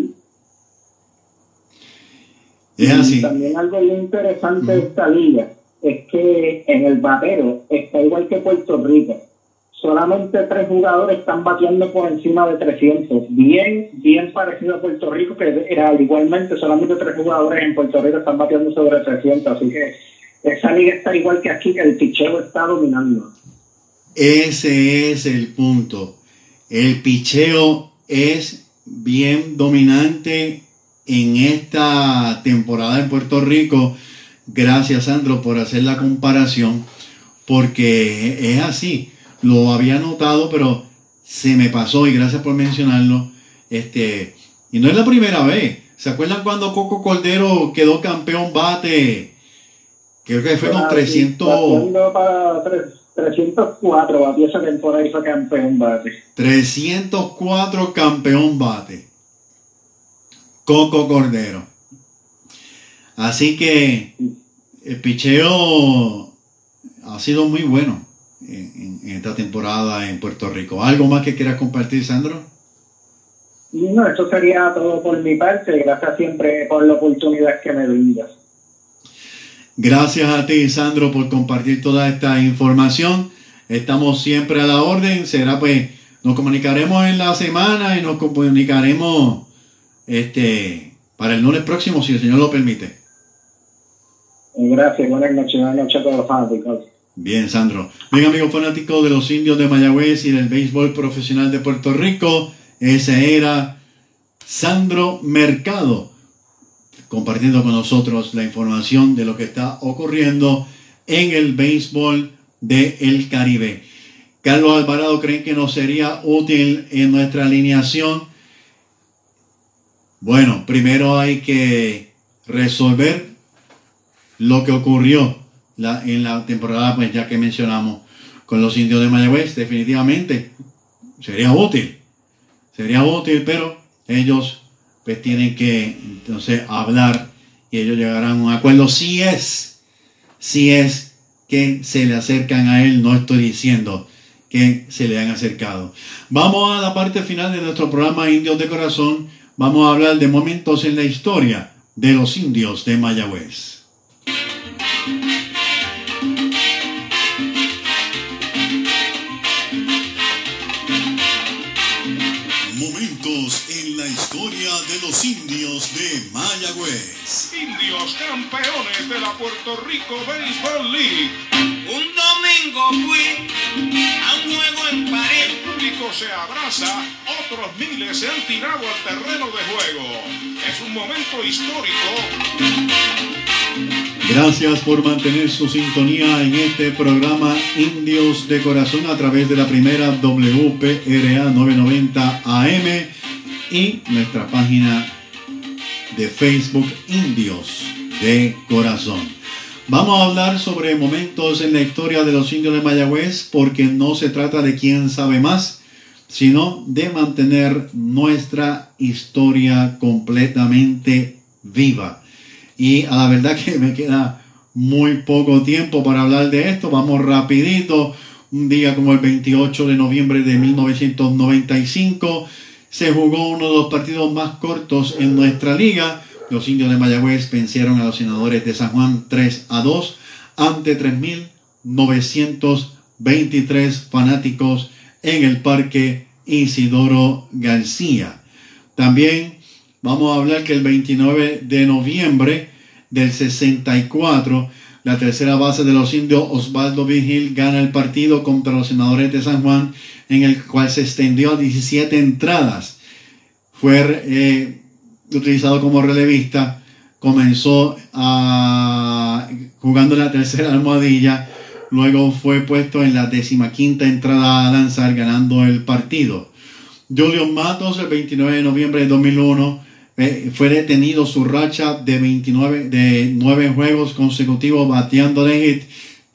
Es así. Y también algo bien interesante de esta liga es que en el batero está igual que Puerto Rico. Solamente tres jugadores están bateando por encima de 300. Bien, bien parecido a Puerto Rico, que era igualmente solamente tres jugadores en Puerto Rico están bateando sobre 300. Así que esa liga está igual que aquí, el picheo está dominando. Ese es el punto. El picheo es bien dominante en esta temporada en Puerto Rico. Gracias, Sandro, por hacer la comparación, porque es así. Lo había notado, pero se me pasó y gracias por mencionarlo. Este, y no es la primera vez. ¿Se acuerdan cuando Coco Cordero quedó campeón bate? Creo que fue con Ah, 300. sí, batiendo para tres- 304 batió esa temporada fue campeón bate. 304 campeón bate. Coco Cordero. Así que el picheo ha sido muy bueno en, en esta temporada en Puerto Rico. ¿Algo más que quieras compartir, Sandro? No, eso sería todo por mi parte. Gracias siempre por la oportunidad que me brindas. Gracias a ti, Sandro, por compartir toda esta información. Estamos siempre a la orden. Será pues, nos comunicaremos en la semana y nos comunicaremos este para el lunes próximo, si el Señor lo permite. Y gracias, buenas noches, buenas noches a todos los fanáticos. Bien, Sandro. Bien, amigos fanáticos de los indios de Mayagüez y del béisbol profesional de Puerto Rico, ese era Sandro Mercado, compartiendo con nosotros la información de lo que está ocurriendo en el béisbol del Caribe. Carlos Alvarado creen que nos sería útil en nuestra alineación. Bueno, primero hay que resolver lo que ocurrió la- en la temporada, pues ya que mencionamos con los indios de Mayagüez, definitivamente sería útil, sería útil, pero ellos pues tienen que entonces hablar y ellos llegarán a un acuerdo si es, si es que se le acercan a él, no estoy diciendo que se le han acercado. Vamos a la parte final de nuestro programa Indios de Corazón, vamos a hablar de momentos en la historia de los indios de Mayagüez. Los indios de Mayagüez. Indios campeones de la Puerto Rico Baseball League. Un domingo fui a un juego en París. El público se abraza, otros miles se han tirado al terreno de juego. Es un momento histórico. Gracias por mantener su sintonía en este programa Indios de Corazón a través de la primera WPRA 990 AM y nuestra página de Facebook Indios de Corazón. Vamos a hablar sobre momentos en la historia de los indios de Mayagüez porque no se trata de quién sabe más, sino de mantener nuestra historia completamente viva. Y a la verdad que me queda muy poco tiempo para hablar de esto. Vamos rapidito. Un día como el 28 de noviembre de 1995 se jugó uno de los partidos más cortos en nuestra liga. Los indios de Mayagüez vencieron a los senadores de San Juan 3 a 2 ante 3.923 fanáticos en el Parque Isidoro García. También vamos a hablar que el 29 de noviembre del 64, la tercera base de los indios, Osvaldo Vigil, gana el partido contra los senadores de San Juan, en el cual se extendió a 17 entradas. Fue eh, utilizado como relevista, comenzó a, jugando en la tercera almohadilla, luego fue puesto en la decimaquinta entrada a lanzar, ganando el partido. Julio Matos, el 29 de noviembre de 2001, eh, fue detenido su racha de 29 de 9 juegos consecutivos bateando de hit.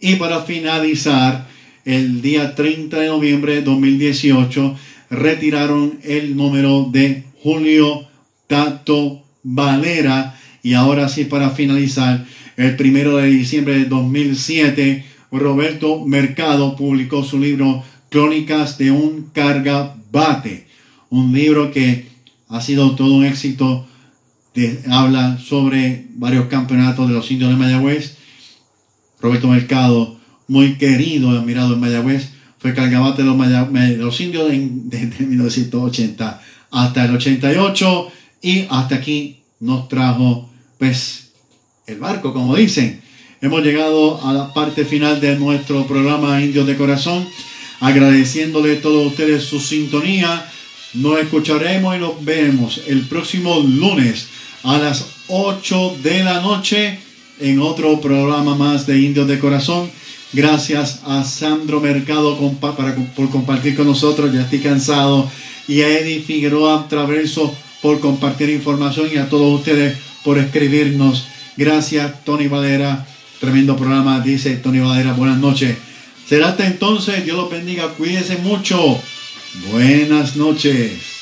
Y para finalizar el día 30 de noviembre de 2018 retiraron el número de Julio Tato Valera. Y ahora sí para finalizar el primero de diciembre de 2007 Roberto Mercado publicó su libro Crónicas de un carga bate, un libro que ha sido todo un éxito. habla sobre varios campeonatos de los indios de Mayagüez. Roberto Mercado, muy querido y admirado en Mayagüez, fue cargabate de los, de los indios desde 1980 hasta el 88 y hasta aquí nos trajo pues el barco, como dicen. Hemos llegado a la parte final de nuestro programa Indios de Corazón, agradeciéndole a todos ustedes su sintonía. Nos escucharemos y nos vemos el próximo lunes a las 8 de la noche en otro programa más de Indios de Corazón. Gracias a Sandro Mercado por compartir con nosotros. Ya estoy cansado. Y a Eddie Figueroa Traverso por compartir información y a todos ustedes por escribirnos. Gracias, Tony Valera. Tremendo programa, dice Tony Valera. Buenas noches. Será hasta entonces. Dios los bendiga. Cuídense mucho. Buenas noches.